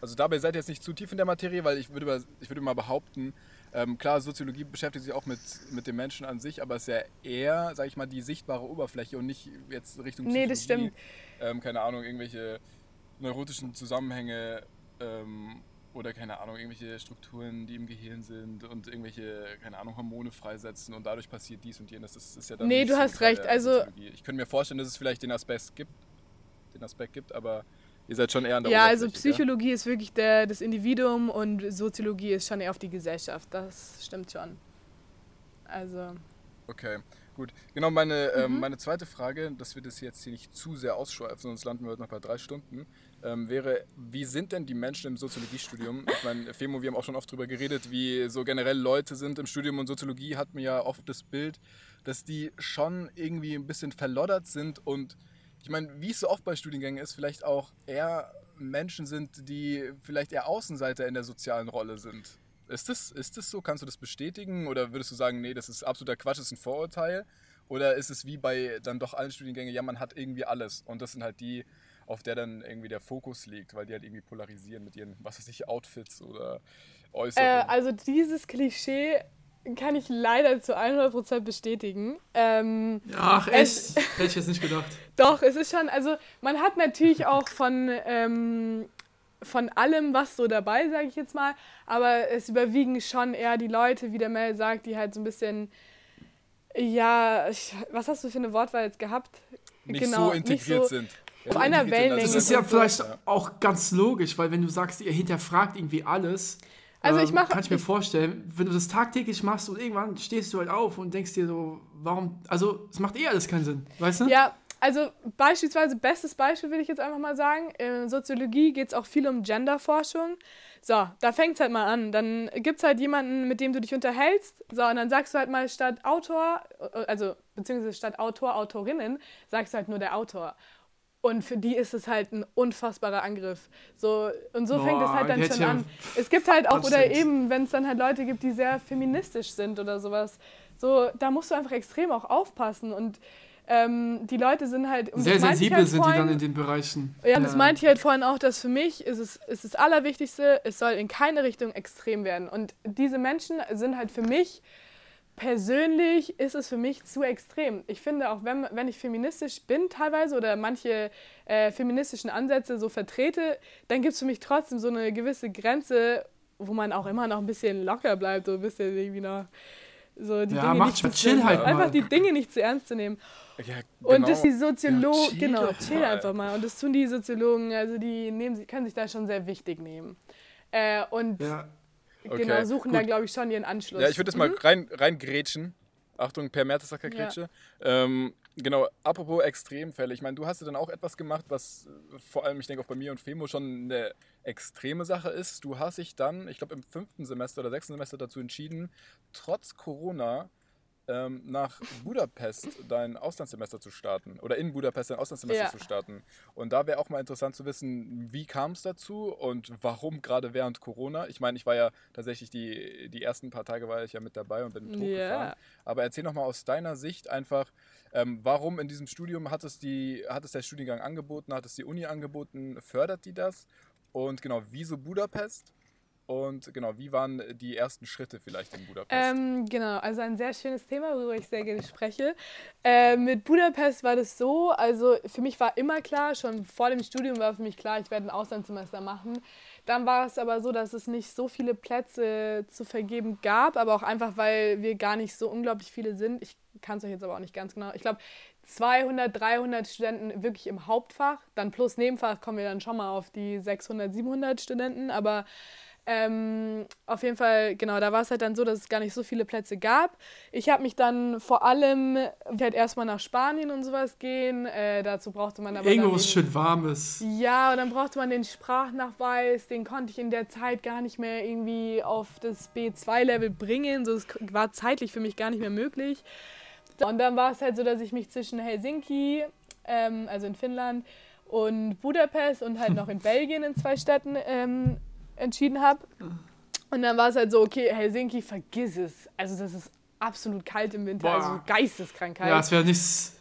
Also dabei seid ihr jetzt nicht zu tief in der Materie, weil ich würde, mal- ich würde mal behaupten, ähm, klar, Soziologie beschäftigt sich auch mit, mit dem Menschen an sich, aber es ist ja eher, sag ich mal, die sichtbare Oberfläche und nicht jetzt Richtung
Nee, das
Psychologie, Ähm, keine Ahnung, irgendwelche neurotischen Zusammenhänge ähm, oder keine Ahnung, irgendwelche Strukturen, die im Gehirn sind und irgendwelche, keine Ahnung, Hormone freisetzen und dadurch passiert dies und jenes. Das ist ja dann
Nee, du
so
hast recht, also-.
Ich könnte mir vorstellen, dass es vielleicht den Aspekt gibt, den Aspekt gibt, aber ihr seid schon eher an der
Ja, also? Psychologie ist wirklich der, das Individuum und Soziologie ist schon eher auf die Gesellschaft. Das stimmt schon. Also,
Okay, gut. Genau, meine, ähm,
Mhm.
meine zweite Frage, dass wir das jetzt hier nicht zu sehr ausschweifen, sonst landen wir heute noch bei drei Stunden, ähm, wäre, wie sind denn die Menschen im Soziologiestudium? Ich meine, Femo, wir haben auch schon oft darüber geredet, wie so generell Leute sind im Studium und Soziologie hat mir ja oft das Bild, dass die schon irgendwie ein bisschen verloddert sind und ich meine, wie es so oft bei Studiengängen ist, vielleicht auch eher Menschen sind, die vielleicht eher Außenseiter in der sozialen Rolle sind. Ist das, ist das so? Kannst du das bestätigen? Oder würdest du sagen, nee, das ist absoluter Quatsch, das ist ein Vorurteil? Oder ist es wie bei dann doch allen Studiengängen, ja, man hat irgendwie alles. Und das sind halt die, auf der dann irgendwie der Fokus liegt, weil die halt irgendwie polarisieren mit ihren, was weiß ich, Outfits oder
äh,
Äußerungen.
also dieses Klischee kann ich leider zu 100% bestätigen. Ähm,
Ach,
Es-
echt? Hätte ich jetzt nicht gedacht.
Doch, es ist schon, also man hat natürlich auch von, ähm, von allem was so dabei, sage ich jetzt mal, aber es überwiegen schon eher die Leute, wie der Mel sagt, die halt so ein bisschen, ja, ich, was hast du für eine Wortwahl jetzt gehabt?
nicht
genau,
so
nicht
integriert
so-
sind.
Auf einer
integriert sind,
Wellenlänge
Das
also
ist ja vielleicht
Ja.
auch ganz logisch, weil wenn du sagst, ihr hinterfragt irgendwie alles,
Also ich
ähm,
mache-
kann ich mir
ich-
vorstellen, wenn du das tagtäglich machst und irgendwann stehst du halt auf und denkst dir so, warum, also es macht eh alles keinen Sinn, weißt du?
Ja, also beispielsweise, bestes Beispiel will ich jetzt einfach mal sagen, in Soziologie geht es auch viel um Genderforschung. So, da fängt es halt mal an. Dann gibt es halt jemanden, mit dem du dich unterhältst. So, und dann sagst du halt mal statt Autor, äh, also beziehungsweise statt Autor, Autorinnen, sagst du halt nur der Autor. Und für die ist es halt ein unfassbarer Angriff. So, und so fängt es
Boah,
halt dann schon
ja
an. Es gibt halt auch, oder eben, wenn es dann halt Leute gibt, die sehr feministisch sind oder sowas, so, da musst du einfach extrem auch aufpassen. Und ähm, die Leute sind halt.
Sehr sensibel
halt
sind die dann
vorhin-
in den Bereichen.
ja, und das meinte ich halt vorhin auch, dass für mich ist es ist das Allerwichtigste, es soll in keine Richtung extrem werden. Und diese Menschen sind halt für mich, persönlich ist es für mich zu extrem. Ich finde, auch wenn, wenn ich feministisch bin teilweise oder manche äh, feministischen Ansätze so vertrete, dann gibt es für mich trotzdem so eine gewisse Grenze, wo man auch immer noch ein bisschen locker bleibt, so ein bisschen irgendwie noch So die
Ja,
Dinge
macht
nicht
schon,
zu
chill halt
einfach
mal.
die Dinge nicht zu ernst zu nehmen.
Ja,
Und
genau.
dass die Soziologen,
Ja, chill
genau,
doch
chill
mal.
einfach mal. Und das tun die Soziologen, also die nehmen, können sich da schon sehr wichtig nehmen. Äh, und
Ja.
Okay,
genau, suchen da,
gut.
glaube ich, schon ihren Anschluss.
Ja, ich würde das mal rein, rein grätschen. Achtung, Per Mertesacker
Ja.
Grätsche. Ähm, genau, apropos Extremfälle. Ich meine, du hast ja dann auch etwas gemacht, was äh, vor allem, ich denke auch bei mir und Femo schon eine extreme Sache ist. Du hast dich dann, ich glaube im fünften Semester oder sechsten Semester dazu entschieden, trotz Corona ähm, nach Budapest dein Auslandssemester zu starten. Oder in Budapest dein Auslandssemester
Ja.
zu starten. Und da wäre auch mal interessant zu wissen, wie kam es dazu und warum gerade während Corona? Ich meine, ich war ja tatsächlich die, die ersten paar Tage war ich ja mit dabei und bin mit hochgefahren. Aber erzähl noch mal aus deiner Sicht einfach, ähm, warum in diesem Studium hat es, die, hat es der Studiengang angeboten, hat es die Uni angeboten, fördert die das? Und genau, wieso Budapest? Und genau, wie waren die ersten Schritte vielleicht in Budapest?
Ähm, genau, also ein sehr schönes Thema, worüber ich sehr gerne spreche. Äh, mit Budapest war das so, also für mich war immer klar, schon vor dem Studium war für mich klar, ich werde ein Auslandssemester machen. Dann war es aber so, dass es nicht so viele Plätze zu vergeben gab, aber auch einfach, weil wir gar nicht so unglaublich viele sind. Ich kann es euch jetzt aber auch nicht ganz genau. Ich glaube, 200, 300 Studenten wirklich im Hauptfach, dann plus Nebenfach kommen wir dann schon mal auf die 600, 700 Studenten, aber ähm, auf jeden Fall, genau, da war es halt dann so, dass es gar nicht so viele Plätze gab. Ich habe mich dann vor allem halt erstmal nach Spanien und sowas gehen. Äh, dazu brauchte man aber.
Irgendwo was schön warmes.
ja, und dann brauchte man den Sprachnachweis, den konnte ich in der Zeit gar nicht mehr irgendwie auf das B2-Level bringen. So, es war zeitlich für mich gar nicht mehr möglich. Und dann war es halt so, dass ich mich zwischen Helsinki, ähm, also in Finnland, und Budapest und halt noch in Belgien in zwei Städten ähm, entschieden habe. Und dann war es halt so, okay, Helsinki, vergiss es. Also das ist absolut kalt im Winter,
Boah.
also geisteskrank kalt.
Ja, es wäre nichts.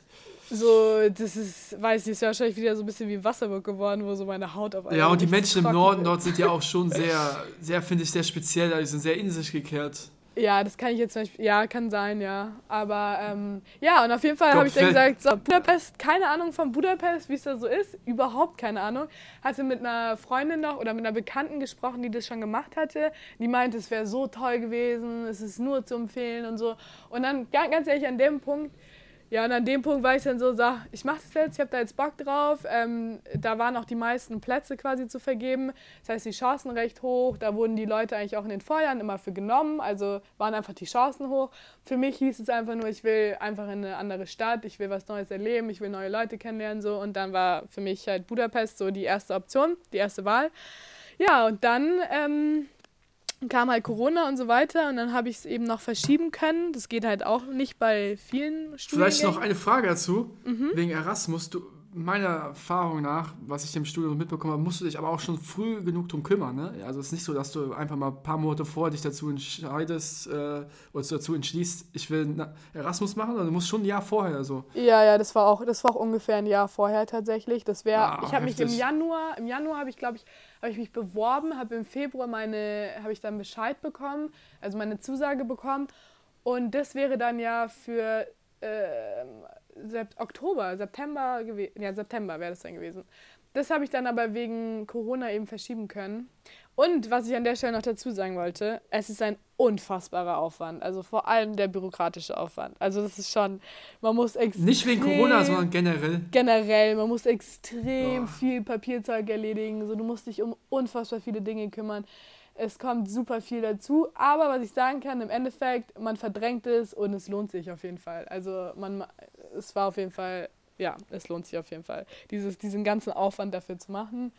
So, das ist, weiß ich, ist ja wahrscheinlich wieder so ein bisschen wie Wasserburg geworden, wo so meine Haut auf einmal
Ja, und die Menschen im Norden
wird.
dort sind ja auch schon sehr, sehr finde ich, sehr speziell. Die sind sehr in sich gekehrt.
Ja, das kann ich jetzt zum Beispiel, ja, kann sein, ja. Aber ähm, ja, und auf jeden Fall habe ich dann gesagt, so, Budapest, keine Ahnung von Budapest, wie es da so ist, überhaupt keine Ahnung. Hatte mit einer Freundin noch oder mit einer Bekannten gesprochen, die das schon gemacht hatte. Die meinte, es wäre so toll gewesen, es ist nur zu empfehlen und so. Und dann, ga- ganz ehrlich, an dem Punkt, ja, und an dem Punkt war ich dann so, sag, ich mache das jetzt, ich habe da jetzt Bock drauf. Ähm, da waren auch die meisten Plätze quasi zu vergeben. Das heißt, die Chancen recht hoch. Da wurden die Leute eigentlich auch in den Vorjahren immer für genommen. Also waren einfach die Chancen hoch. Für mich hieß es einfach nur, ich will einfach in eine andere Stadt, ich will was Neues erleben, ich will neue Leute kennenlernen. So. Und dann war für mich halt Budapest so die erste Option, die erste Wahl. Ja, und dann ähm, kam halt Corona und so weiter und dann habe ich es eben noch verschieben können. Das geht halt auch nicht bei vielen Studiengängen.
Vielleicht noch eine Frage dazu,
Mhm.
wegen Erasmus. Du, meiner Erfahrung nach, was ich im Studium mitbekommen habe, musst du dich aber auch schon früh genug drum kümmern. Ne? Also es ist nicht so, dass du einfach mal ein paar Monate vorher dich dazu entscheidest äh, oder dazu entschließt, ich will Erasmus machen, sondern du musst schon ein Jahr vorher so.
Ja, ja, das war auch, das war auch ungefähr ein Jahr vorher tatsächlich. Das wäre,
Ah,
ich habe mich im. Januar, im Januar habe ich, glaube ich, habe ich mich beworben, habe im Februar meine, habe ich dann Bescheid bekommen, also meine Zusage bekommen. Und das wäre dann ja für Sep Oktober, September gewesen. Ja, September wäre das dann gewesen. Das habe ich dann aber wegen Corona eben verschieben können. Und was ich an der Stelle noch dazu sagen wollte, es ist ein unfassbarer Aufwand. Also vor allem der bürokratische Aufwand. Also das ist schon, man muss extrem...
Nicht wegen Corona, sondern generell.
generell, man muss extrem
Ja.
viel Papierzeug erledigen. So, du musst dich um unfassbar viele Dinge kümmern. Es kommt super viel dazu. Aber was ich sagen kann, im Endeffekt, man verdrängt es und es lohnt sich auf jeden Fall. Also man, es war auf jeden Fall, ja, es lohnt sich auf jeden Fall, dieses, diesen ganzen Aufwand dafür zu machen.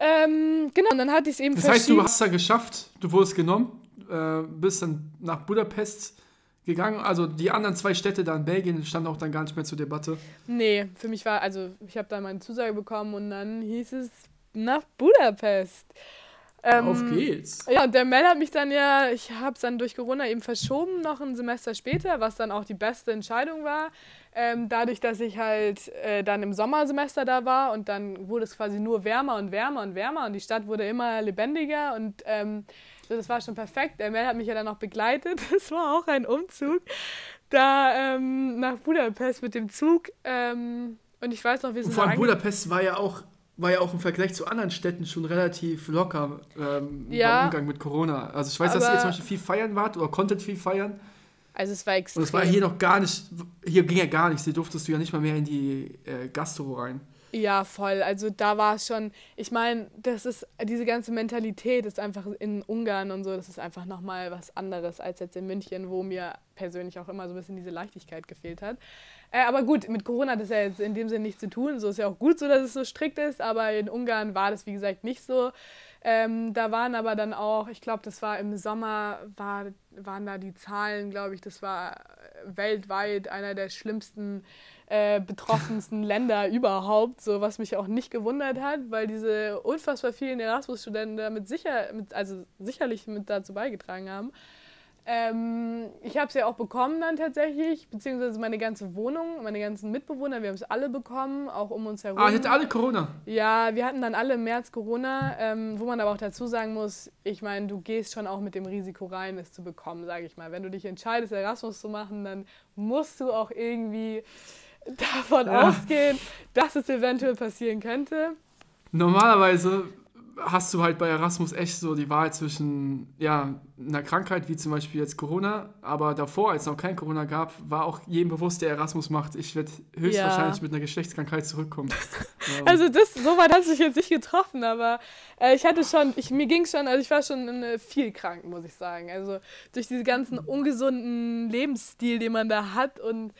Ähm, genau, und dann hatte ich es eben
Das heißt, du hast es dann geschafft, du wurdest genommen, äh, bist dann nach Budapest gegangen. Also die anderen zwei Städte da in Belgien standen auch dann gar nicht mehr zur Debatte.
Nee, für mich war, also ich habe da meine Zusage bekommen und dann hieß es nach Budapest. Ähm,
Auf geht's.
Ja, und der Mel hat mich dann ja, ich habe es dann durch Corona eben verschoben, noch ein Semester später, was dann auch die beste Entscheidung war. Ähm, dadurch, dass ich halt äh, dann im Sommersemester da war und dann wurde es quasi nur wärmer und wärmer und wärmer und die Stadt wurde immer lebendiger und ähm, das war schon perfekt. Der Mel hat mich ja dann noch begleitet. Das war auch ein Umzug da ähm, nach Budapest mit dem Zug. Ähm, und ich weiß noch, wir
Und
sind
vor
da
allem Budapest war ja auch war ja auch im Vergleich zu anderen Städten schon relativ locker ähm,
Ja.
beim Umgang mit Corona. Also ich weiß, dass ihr zum Beispiel viel feiern wart oder konntet viel feiern.
Also es war extrem.
Und es war hier noch gar nicht, hier ging ja gar nichts. Hier durftest du ja nicht mal mehr in die äh, Gastro rein.
Ja, voll. Also da war es schon, ich meine, das ist, diese ganze Mentalität ist einfach in Ungarn und so, das ist einfach nochmal was anderes als jetzt in München, wo mir persönlich auch immer so ein bisschen diese Leichtigkeit gefehlt hat. Äh, aber gut, mit Corona hat das ja jetzt in dem Sinne nichts zu tun. So ist ja auch gut so, dass es so strikt ist, aber in Ungarn war das, wie gesagt, nicht so. Ähm, da waren aber dann auch, ich glaube, das war im Sommer, war, waren da die Zahlen, glaube ich, das war weltweit einer der schlimmsten äh, betroffensten Länder überhaupt, so was mich auch nicht gewundert hat, weil diese unfassbar vielen Erasmus-Studenten damit sicher, mit, also sicherlich mit dazu beigetragen haben. Ähm, ich habe es ja auch bekommen dann tatsächlich, beziehungsweise meine ganze Wohnung, meine ganzen Mitbewohner, wir haben es alle bekommen, auch um uns herum.
Ah, hätte alle Corona.
Ja, wir hatten dann alle im März Corona, ähm, wo man aber auch dazu sagen muss, ich meine, du gehst schon auch mit dem Risiko rein, es zu bekommen, sage ich mal. Wenn du dich entscheidest, Erasmus zu machen, dann musst du auch irgendwie davon
Ja.
ausgehen, dass es eventuell passieren könnte.
Normalerweise hast du halt bei Erasmus echt so die Wahl zwischen ja, einer Krankheit wie zum Beispiel jetzt Corona, aber davor, als es noch kein Corona gab, war auch jedem bewusst, der Erasmus macht, ich werde höchstwahrscheinlich
Ja.
mit einer Geschlechtskrankheit zurückkommen. Ähm,
Also das, so weit hat es mich jetzt nicht getroffen, aber äh, ich hatte schon, ich, mir ging schon, also ich war schon äh, viel krank, muss ich sagen. Also durch diesen ganzen ungesunden Lebensstil, den man da hat und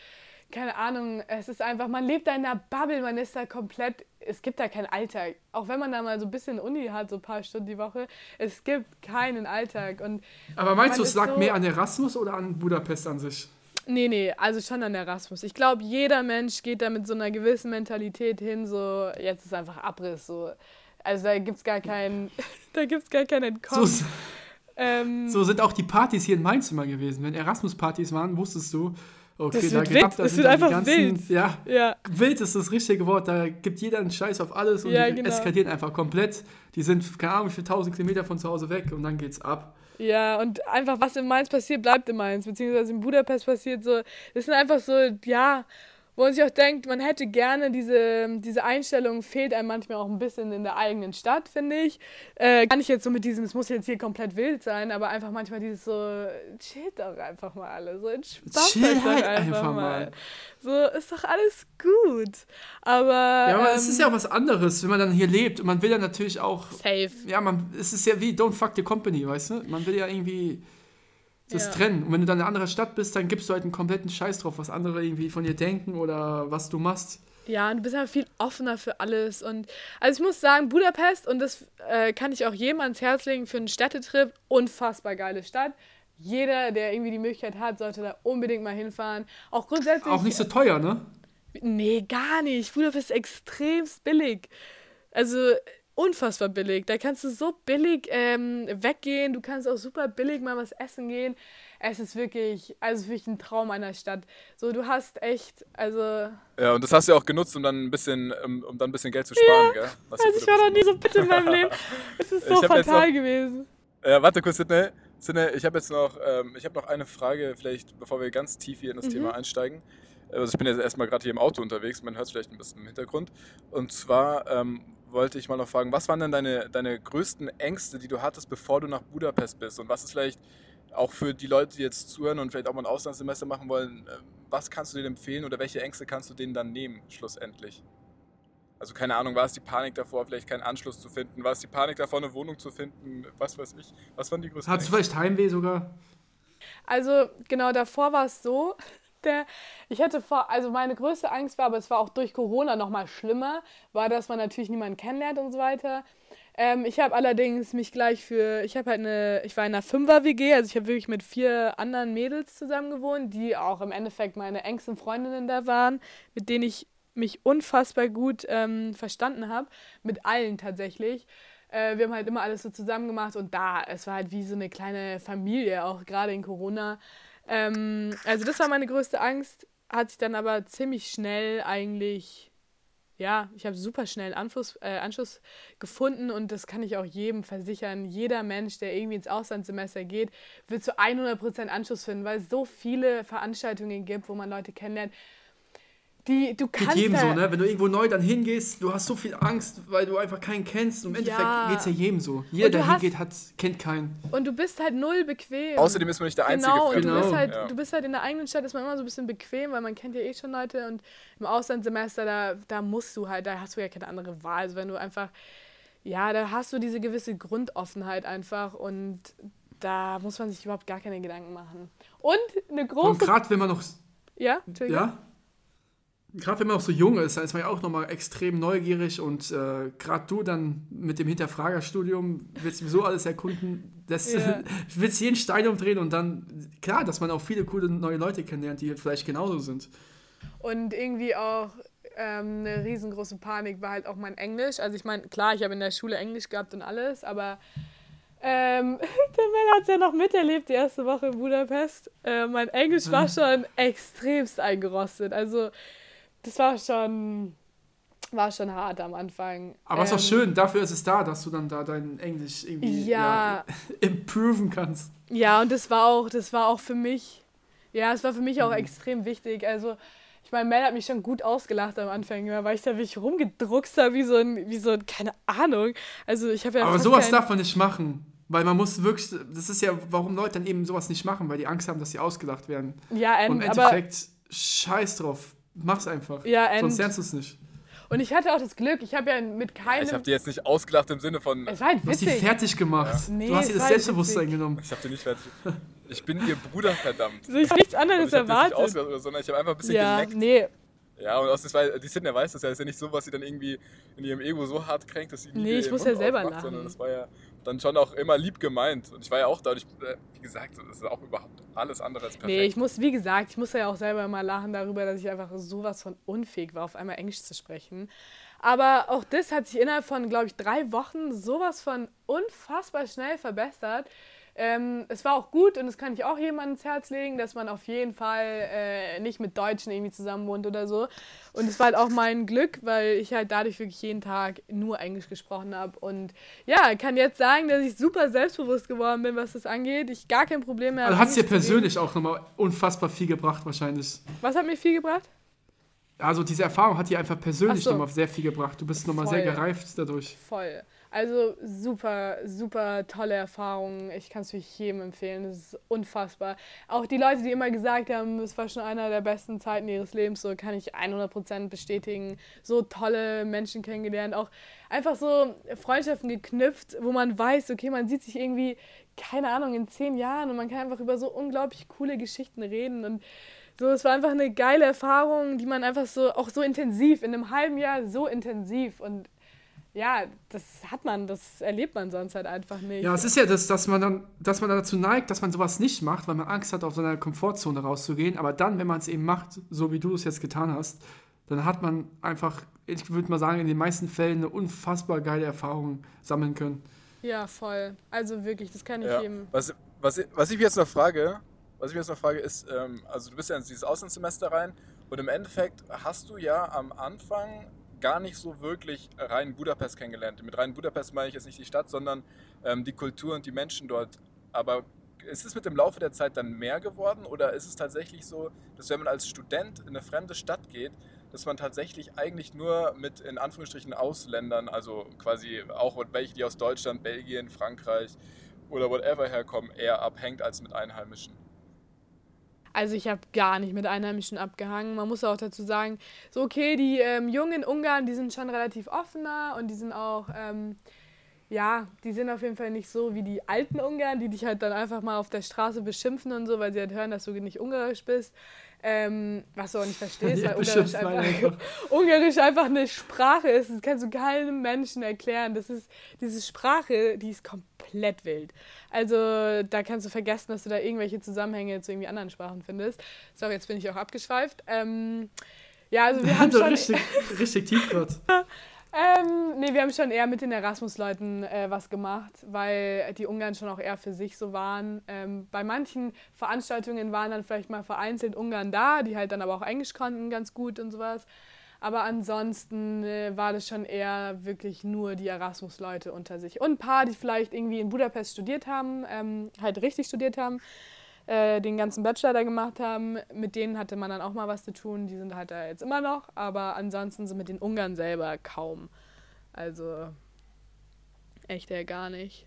keine Ahnung, es ist einfach, man lebt da in einer Bubble, man ist da komplett, es gibt da keinen Alltag. Auch wenn man da mal so ein bisschen Uni hat, so ein paar Stunden die Woche, es gibt keinen Alltag. Und
aber meinst du, es lag
so-
mehr an Erasmus oder an Budapest an sich?
Nee, nee, also schon an Erasmus. Ich glaube, jeder Mensch geht da mit so einer gewissen Mentalität hin, so, jetzt ist einfach Abriss, so. Also da gibt's gar keinen, da gibt's gar kein
So,
Entkommen. ähm,
so sind auch die Partys hier in Mainz immer gewesen. Wenn Erasmus-Partys waren, wusstest du, okay,
Das
da
wird wild,
da
es
sind
wird einfach wild.
Ja,
ja,
wild ist das richtige Wort. Da gibt jeder einen Scheiß auf alles und
Ja,
die
genau.
eskalieren einfach komplett. Die sind, keine Ahnung, wie viele tausend Kilometer von zu Hause weg und dann geht's ab.
ja, und einfach, was in Mainz passiert, bleibt in Mainz, beziehungsweise in Budapest passiert so. Das sind einfach so, ja, wo man sich auch denkt, man hätte gerne diese, diese Einstellung, fehlt einem manchmal auch ein bisschen in der eigenen Stadt, finde ich. Äh, gar nicht jetzt so mit diesem, es muss jetzt hier komplett wild sein, aber einfach manchmal dieses so, chillt doch einfach mal alle, so entspannt
Chill
euch doch
halt
einfach,
einfach
mal.
mal.
So, ist doch alles gut. Aber,
Ja, aber
ähm,
es ist ja auch was anderes, wenn man dann hier lebt. Und man will ja natürlich auch.
safe.
Ja, man, es ist ja wie Don't fuck the company, weißt du? Man will ja irgendwie das
Ja.
trennen. Und wenn du dann in einer anderen Stadt bist, dann gibst du halt einen kompletten Scheiß drauf, was andere irgendwie von dir denken oder was du machst.
Ja, und du bist einfach viel offener für alles. Und also ich muss sagen, Budapest, und das äh, kann ich auch jedem ans Herz legen für einen Städtetrip, unfassbar geile Stadt. Jeder, der irgendwie die Möglichkeit hat, sollte da unbedingt mal hinfahren. Auch grundsätzlich.
Auch nicht so teuer, ne?
Nee, gar nicht. Budapest ist extremst billig. Also unfassbar billig. Da kannst du so billig ähm, weggehen. Du kannst auch super billig mal was essen gehen. Es ist wirklich, also wirklich ein Traum einer Stadt. So, du hast echt, also,
Ja, und das hast du ja auch genutzt, um dann ein bisschen, um, um dann ein bisschen Geld zu sparen, gell? Was
also ich war noch nie so bitte in meinem Leben. Es ist so fatal
noch-
gewesen.
Ja, warte kurz, Sidney. Sidney, ich habe jetzt noch, ähm, ich habe noch eine Frage, vielleicht bevor wir ganz tief hier in das
Mhm.
Thema einsteigen. Also ich bin jetzt erstmal gerade hier im Auto unterwegs, man hört es vielleicht ein bisschen im Hintergrund. Und zwar ähm, wollte ich mal noch fragen, was waren denn deine, deine größten Ängste, die du hattest, bevor du nach Budapest bist? Und was ist vielleicht auch für die Leute, die jetzt zuhören und vielleicht auch mal ein Auslandssemester machen wollen, äh, was kannst du denen empfehlen oder welche Ängste kannst du denen dann nehmen, schlussendlich? Also keine Ahnung, war es die Panik davor, vielleicht keinen Anschluss zu finden? War es die Panik davor, eine Wohnung zu finden? Was weiß ich? Was waren die größten
Hattest du vielleicht Heimweh sogar?
Also genau davor war es so, der, ich hatte vor, also meine größte Angst war, aber es war auch durch Corona noch mal schlimmer, war, dass man natürlich niemanden kennenlernt und so weiter. Ähm, ich habe allerdings mich gleich für, ich habe halt eine, ich war in einer Fünfer-WG, also ich habe wirklich mit vier anderen Mädels zusammen gewohnt, die auch im Endeffekt meine engsten Freundinnen da waren, mit denen ich mich unfassbar gut ähm, verstanden habe, mit allen tatsächlich. Äh, wir haben halt immer alles so zusammen gemacht und da, es war halt wie so eine kleine Familie, auch gerade in Corona. Ähm, also das war meine größte Angst, hat sich dann aber ziemlich schnell eigentlich, ja, ich habe super schnell Anschluss, äh, Anschluss gefunden und das kann ich auch jedem versichern. Jeder Mensch, der irgendwie ins Auslandssemester geht, wird zu 100% Anschluss finden, weil es so viele Veranstaltungen gibt, wo man Leute kennenlernt. Die, du
Geht
kannst
jedem
da,
so, ne? Wenn du irgendwo neu dann hingehst, du hast so viel Angst, weil du einfach keinen kennst. Und im
Ja.
Endeffekt geht es ja jedem so. Jeder,
Und
der hingeht, hat, kennt keinen.
Und du bist halt null bequem.
Außerdem ist man nicht der einzige
Genau, und du
Genau.
bist, halt,
Ja.
du bist halt in der eigenen Stadt, ist man immer so ein bisschen bequem, weil man kennt ja eh schon Leute und im Auslandssemester, da, da musst du halt, da hast du ja keine andere Wahl. Also wenn du einfach, ja, da hast du diese gewisse Grundoffenheit einfach und da muss man sich überhaupt gar keine Gedanken machen. Und eine
Und
große...
gerade wenn man noch,
Ja, Entschuldigung.
ja, gerade wenn man noch so jung ist, dann ist man ja auch nochmal extrem neugierig und äh, gerade du dann mit dem Hinterfragerstudium willst sowieso alles erkunden, das,
Ja.
willst jeden Stein umdrehen und dann, klar, dass man auch viele coole neue Leute kennenlernt, die vielleicht genauso sind.
Und irgendwie auch ähm, eine riesengroße Panik war halt auch mein Englisch. Also ich meine, klar, ich habe in der Schule Englisch gehabt und alles, aber ähm, der Mel hat es ja noch miterlebt, die erste Woche in Budapest. Äh, mein Englisch war schon extremst eingerostet. Also das war schon, war schon hart am Anfang.
Aber es ist
Ähm,
auch schön, dafür ist es da, dass du dann da dein Englisch irgendwie
Ja.
improven kannst.
Ja, und das war auch, das war auch für mich, ja, es war für mich auch
Mhm.
extrem wichtig. Also, ich meine, Mel hat mich schon gut ausgelacht am Anfang, ja, weil ich da wirklich rumgedruckst habe, wie so ein, wie so ein, keine Ahnung. Also, ich habe ja
Aber sowas
kein-
darf man nicht machen. Weil man muss wirklich, das ist ja, warum Leute dann eben sowas nicht machen, weil die Angst haben, dass sie ausgelacht werden.
Ja,
Und im
aber,
Endeffekt, scheiß drauf. Mach's einfach.
ja, end.
Sonst lernst du es nicht.
Und ich hatte auch das Glück, ich habe ja mit keinem,
Ich habe die jetzt nicht ausgelacht im Sinne von,
es war halt
Du hast
witzig.
fertig gemacht.
Nee,
du hast ihr das
war
Selbstbewusstsein
witzig.
genommen.
ich habe die nicht fertig. Ich bin ihr Bruder, verdammt.
Also ich nichts anderes
ich nicht
erwartet.
ausgelacht, oder, sondern ich habe einfach ein bisschen
Ja,
geleckt.
nee,
Ja, und außerdem, weil die Sydney weiß das ja, das ist ja nicht so, was sie dann irgendwie in ihrem Ego so hart kränkt, dass sie nie
Nee, ich muss
Mund
ja selber lachen.
Sondern das war ja dann schon auch immer lieb gemeint. Und ich war ja auch da und ich, äh, wie gesagt, das ist auch überhaupt alles andere als perfekt.
Nee, ich muss, wie gesagt, ich muss ja auch selber mal lachen darüber, dass ich einfach sowas von unfähig war, auf einmal Englisch zu sprechen. Aber auch das hat sich innerhalb von, glaube ich, drei Wochen sowas von unfassbar schnell verbessert. Ähm, es war auch gut und das kann ich auch jemandem ins Herz legen, dass man auf jeden Fall äh, nicht mit Deutschen irgendwie zusammen wohnt oder so. Und es war halt auch mein Glück, weil ich halt dadurch wirklich jeden Tag nur Englisch gesprochen habe. Und ja, kann jetzt sagen, dass ich super selbstbewusst geworden bin, was das angeht. Ich gar kein Problem mehr
Also
habe.
hat es dir persönlich auch nochmal unfassbar viel gebracht, wahrscheinlich.
Was hat mir viel gebracht?
Also diese Erfahrung hat dir einfach persönlich
so.
nochmal sehr viel gebracht. Du bist nochmal sehr gereift dadurch.
Voll. Also super, super tolle Erfahrung. Ich kann es wirklich jedem empfehlen. Das ist unfassbar. Auch die Leute, die immer gesagt haben, es war schon einer der besten Zeiten ihres Lebens, so kann ich 100% bestätigen. So tolle Menschen kennengelernt. Auch einfach so Freundschaften geknüpft, wo man weiß, okay, man sieht sich irgendwie, keine Ahnung, in zehn Jahren und man kann einfach über so unglaublich coole Geschichten reden. Und so, es war einfach eine geile Erfahrung, die man einfach so, auch so intensiv, in einem halben Jahr so intensiv und ja, das hat man, das erlebt man sonst halt einfach nicht.
Ja, es ist ja das, dass man dann, dass man dann dazu neigt, dass man sowas nicht macht, weil man Angst hat, aus seiner Komfortzone rauszugehen. Aber dann, wenn man es eben macht, so wie du es jetzt getan hast, dann hat man einfach, ich würde mal sagen, in den meisten Fällen eine unfassbar geile Erfahrung sammeln können.
Ja, voll. Also wirklich, das kann ich
Ja.
jedem.
Was, was, was ich mich jetzt noch frage, was ich jetzt noch frage, ist, ähm, also du bist ja in dieses Auslandssemester rein und im Endeffekt hast du ja am Anfang gar nicht so wirklich rein Budapest kennengelernt. Mit rein Budapest meine ich jetzt nicht die Stadt, sondern ähm, die Kultur und die Menschen dort. Aber ist es mit dem Laufe der Zeit dann mehr geworden oder ist es tatsächlich so, dass wenn man als Student in eine fremde Stadt geht, dass man tatsächlich eigentlich nur mit in Anführungsstrichen Ausländern, also quasi auch welche, die aus Deutschland, Belgien, Frankreich oder whatever herkommen, eher abhängt als mit Einheimischen?
Also ich habe gar nicht mit Einheimischen abgehangen. Man muss auch dazu sagen, so okay, die ähm, jungen Ungarn, die sind schon relativ offener und die sind auch, ähm, ja, die sind auf jeden Fall nicht so wie die alten Ungarn, die dich halt dann einfach mal auf der Straße beschimpfen und so, weil sie halt hören, dass du nicht ungarisch bist. Ähm, was du auch nicht verstehst,
Ja,
weil Ungarisch einfach, Ungarisch einfach eine Sprache ist. Das kannst du keinem Menschen erklären. Das ist diese Sprache, die ist komplett wild. Also da kannst du vergessen, dass du da irgendwelche Zusammenhänge zu irgendwie anderen Sprachen findest. Sorry, jetzt bin ich auch abgeschweift. Ähm, ja, also wir haben
so
schon,
richtig, richtig tief gerade.
Ähm, nee, wir haben schon eher mit den Erasmus-Leuten äh, was gemacht, weil die Ungarn schon auch eher für sich so waren. Ähm, bei manchen Veranstaltungen waren dann vielleicht mal vereinzelt Ungarn da, die halt dann aber auch Englisch konnten ganz gut und sowas. Aber ansonsten äh, war das schon eher wirklich nur die Erasmus-Leute unter sich. Und ein paar, die vielleicht irgendwie in Budapest studiert haben, ähm, halt richtig studiert haben. Äh, den ganzen Bachelor da gemacht haben, mit denen hatte man dann auch mal was zu tun. Die sind halt da jetzt immer noch, aber ansonsten so mit den Ungarn selber kaum. Also echt ja gar nicht.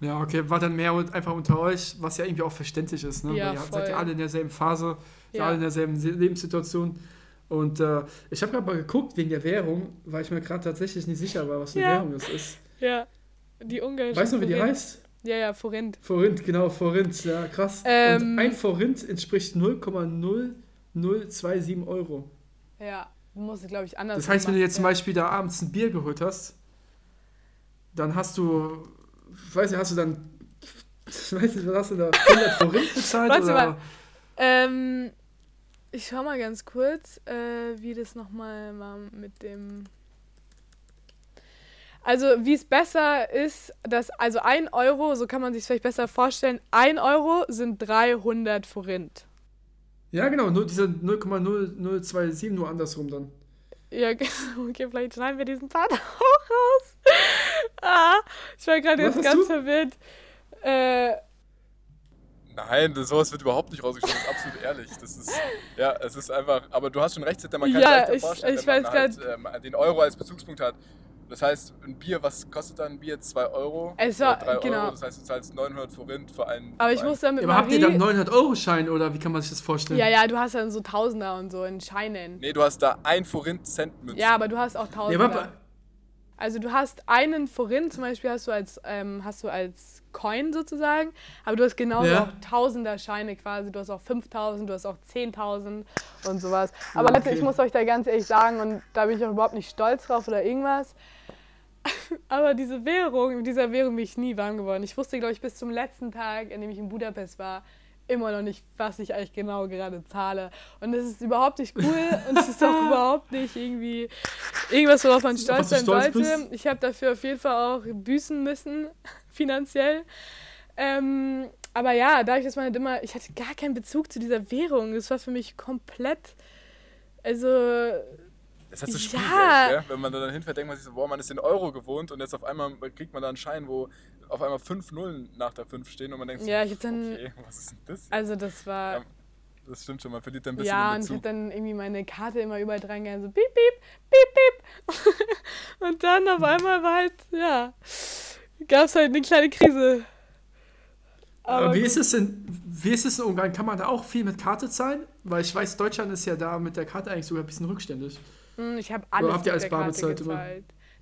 Ja, okay, war dann mehr einfach unter euch, was ja irgendwie auch verständlich ist, ne?
Ja,
Weil ihr seid ja
voll.
alle in derselben Phase, ja. Alle in derselben Se- Lebenssituation. Und äh, ich habe gerade mal geguckt wegen der Währung, weil ich mir gerade tatsächlich nicht sicher war, was eine
Ja.
Währung das ist.
Ja, die ungarische
Weißt du, wie die heißt?
Ja, ja, Forint.
Forint, genau, Forint, ja, krass.
Ähm.
Und ein Forint entspricht 0,0027 Euro.
Ja, musst es, glaube ich, anders
Das heißt, wenn du jetzt zum Beispiel da abends ein Bier geholt hast, dann hast du, ich weiß nicht, hast du dann, ich weiß nicht, was hast du da, 100 Forint bezahlt?
Warte
oder?
mal. Ähm, ich schau mal ganz kurz, äh, wie das nochmal war mit dem. Also, wie es besser ist, dass, also 1 Euro, so kann man sich vielleicht besser vorstellen, 1 Euro sind 300 Forint.
Ja, genau, nur diese 0,0027 nur andersrum dann.
Ja, genau, okay, vielleicht schneiden wir diesen Part auch raus. ah, ich war gerade jetzt ganz
du?
verwirrt. Äh,
Nein, das, sowas wird überhaupt nicht rausgeschnitten. Das ist absolut ehrlich. Das ist, ja, es ist einfach, aber du hast schon recht, man kann
Ja,
sich leichter
ich-
vorstellen,
ich
wenn man
weiß
halt, ähm, den Euro als Bezugspunkt hat. Das heißt, ein Bier, was kostet dann ein Bier? 2 Euro?
Es war-
Oder 3
genau.
Euro, das heißt, du zahlst 900 Forint für einen.
aber ich muss dann mit
Ja, aber habt ihr dann 900-Euro-Schein oder wie kann man sich das vorstellen?
ja, ja, du hast dann so Tausender und so in Scheinen.
Nee, du hast da ein Forint Cent Münze.
Ja, aber du hast auch
Ja,
Tausender.
aber,
Also du hast einen Forint zum Beispiel hast du als ähm, hast du als Coin sozusagen, aber du hast genauso
Ja.
auch Tausender Scheine quasi. Du hast auch 5000, du hast auch 10.000 und sowas. Aber
okay.
ich muss euch da ganz ehrlich sagen und da bin ich auch überhaupt nicht stolz drauf oder irgendwas. Aber diese Währung, mit dieser Währung bin ich nie warm geworden. Ich wusste, glaube ich, bis zum letzten Tag, an dem ich in Budapest war, immer noch nicht, was ich eigentlich genau gerade zahle. Und das ist überhaupt nicht cool und es ist auch überhaupt nicht irgendwie irgendwas, worauf man stolz sein
stolz
sollte.
bist?
Ich habe dafür auf jeden Fall auch büßen müssen, finanziell. Ähm, aber ja, dadurch, dass man halt immer, ich hatte gar keinen Bezug zu dieser Währung. Das war für mich komplett, also
Das heißt so
Ja.
Spielgeld, gell? Wenn man dann hinfährt, denkt man sich so, boah, man ist den Euro gewohnt und jetzt auf einmal kriegt man da einen Schein, wo auf einmal fünf Nullen nach der 5 stehen und man denkt
Ja,
so,
ich dann-
okay, was ist denn das?
Also das war.
Ja, Das stimmt schon, man verliert dann ein bisschen
Ja, und ich hab dann irgendwie meine Karte immer überall dran gegangen, so piep, piep, piep, piep. und dann auf einmal war halt, ja, gab es halt eine kleine Krise.
aber wie ist es denn, wie ist es in Ungarn? Kann man da auch viel mit Karte zahlen? Weil ich weiß, Deutschland ist ja da mit der Karte eigentlich sogar ein bisschen rückständig.
Hm, Ich habe alles
habt ihr als bar bezahlt.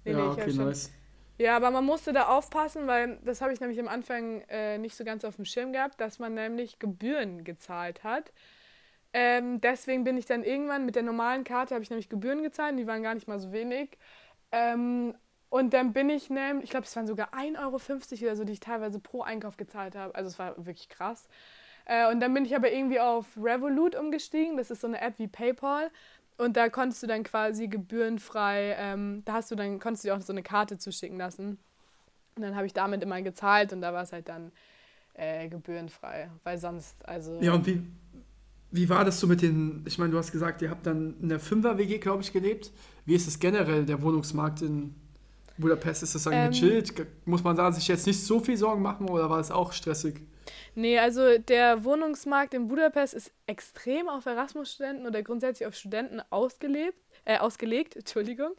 Nee,
ja,
nee, ich
okay, nice.
Ja, aber man musste da aufpassen, weil das habe ich nämlich am Anfang äh, nicht so ganz auf dem Schirm gehabt, dass man nämlich Gebühren gezahlt hat. Ähm, deswegen bin ich dann irgendwann mit der normalen Karte habe ich nämlich Gebühren gezahlt, die waren gar nicht mal so wenig. Ähm, und dann bin ich nämlich, ich glaube, es waren sogar 1,50 Euro oder so, die ich teilweise pro Einkauf gezahlt habe. Also es war wirklich krass. Äh, und dann bin ich aber irgendwie auf Revolut umgestiegen. Das ist so eine App wie PayPal. Und da konntest du dann quasi gebührenfrei, ähm, da hast du dann, konntest du dir auch so eine Karte zuschicken lassen. Und dann habe ich damit immer gezahlt und da war es halt dann äh, gebührenfrei. Weil sonst, also.
Ja, und wie, wie war das so mit den, ich meine, du hast gesagt, ihr habt dann in der Fünfer-WG, glaube ich, gelebt. Wie ist es generell, der Wohnungsmarkt in Budapest? Ist das
Ähm,
eigentlich gechillt? Muss man da sich jetzt nicht so viel Sorgen machen oder war es auch stressig?
Nee, also der Wohnungsmarkt in Budapest ist extrem auf Erasmus-Studenten oder grundsätzlich auf Studenten ausgelebt, äh, ausgelegt. Entschuldigung.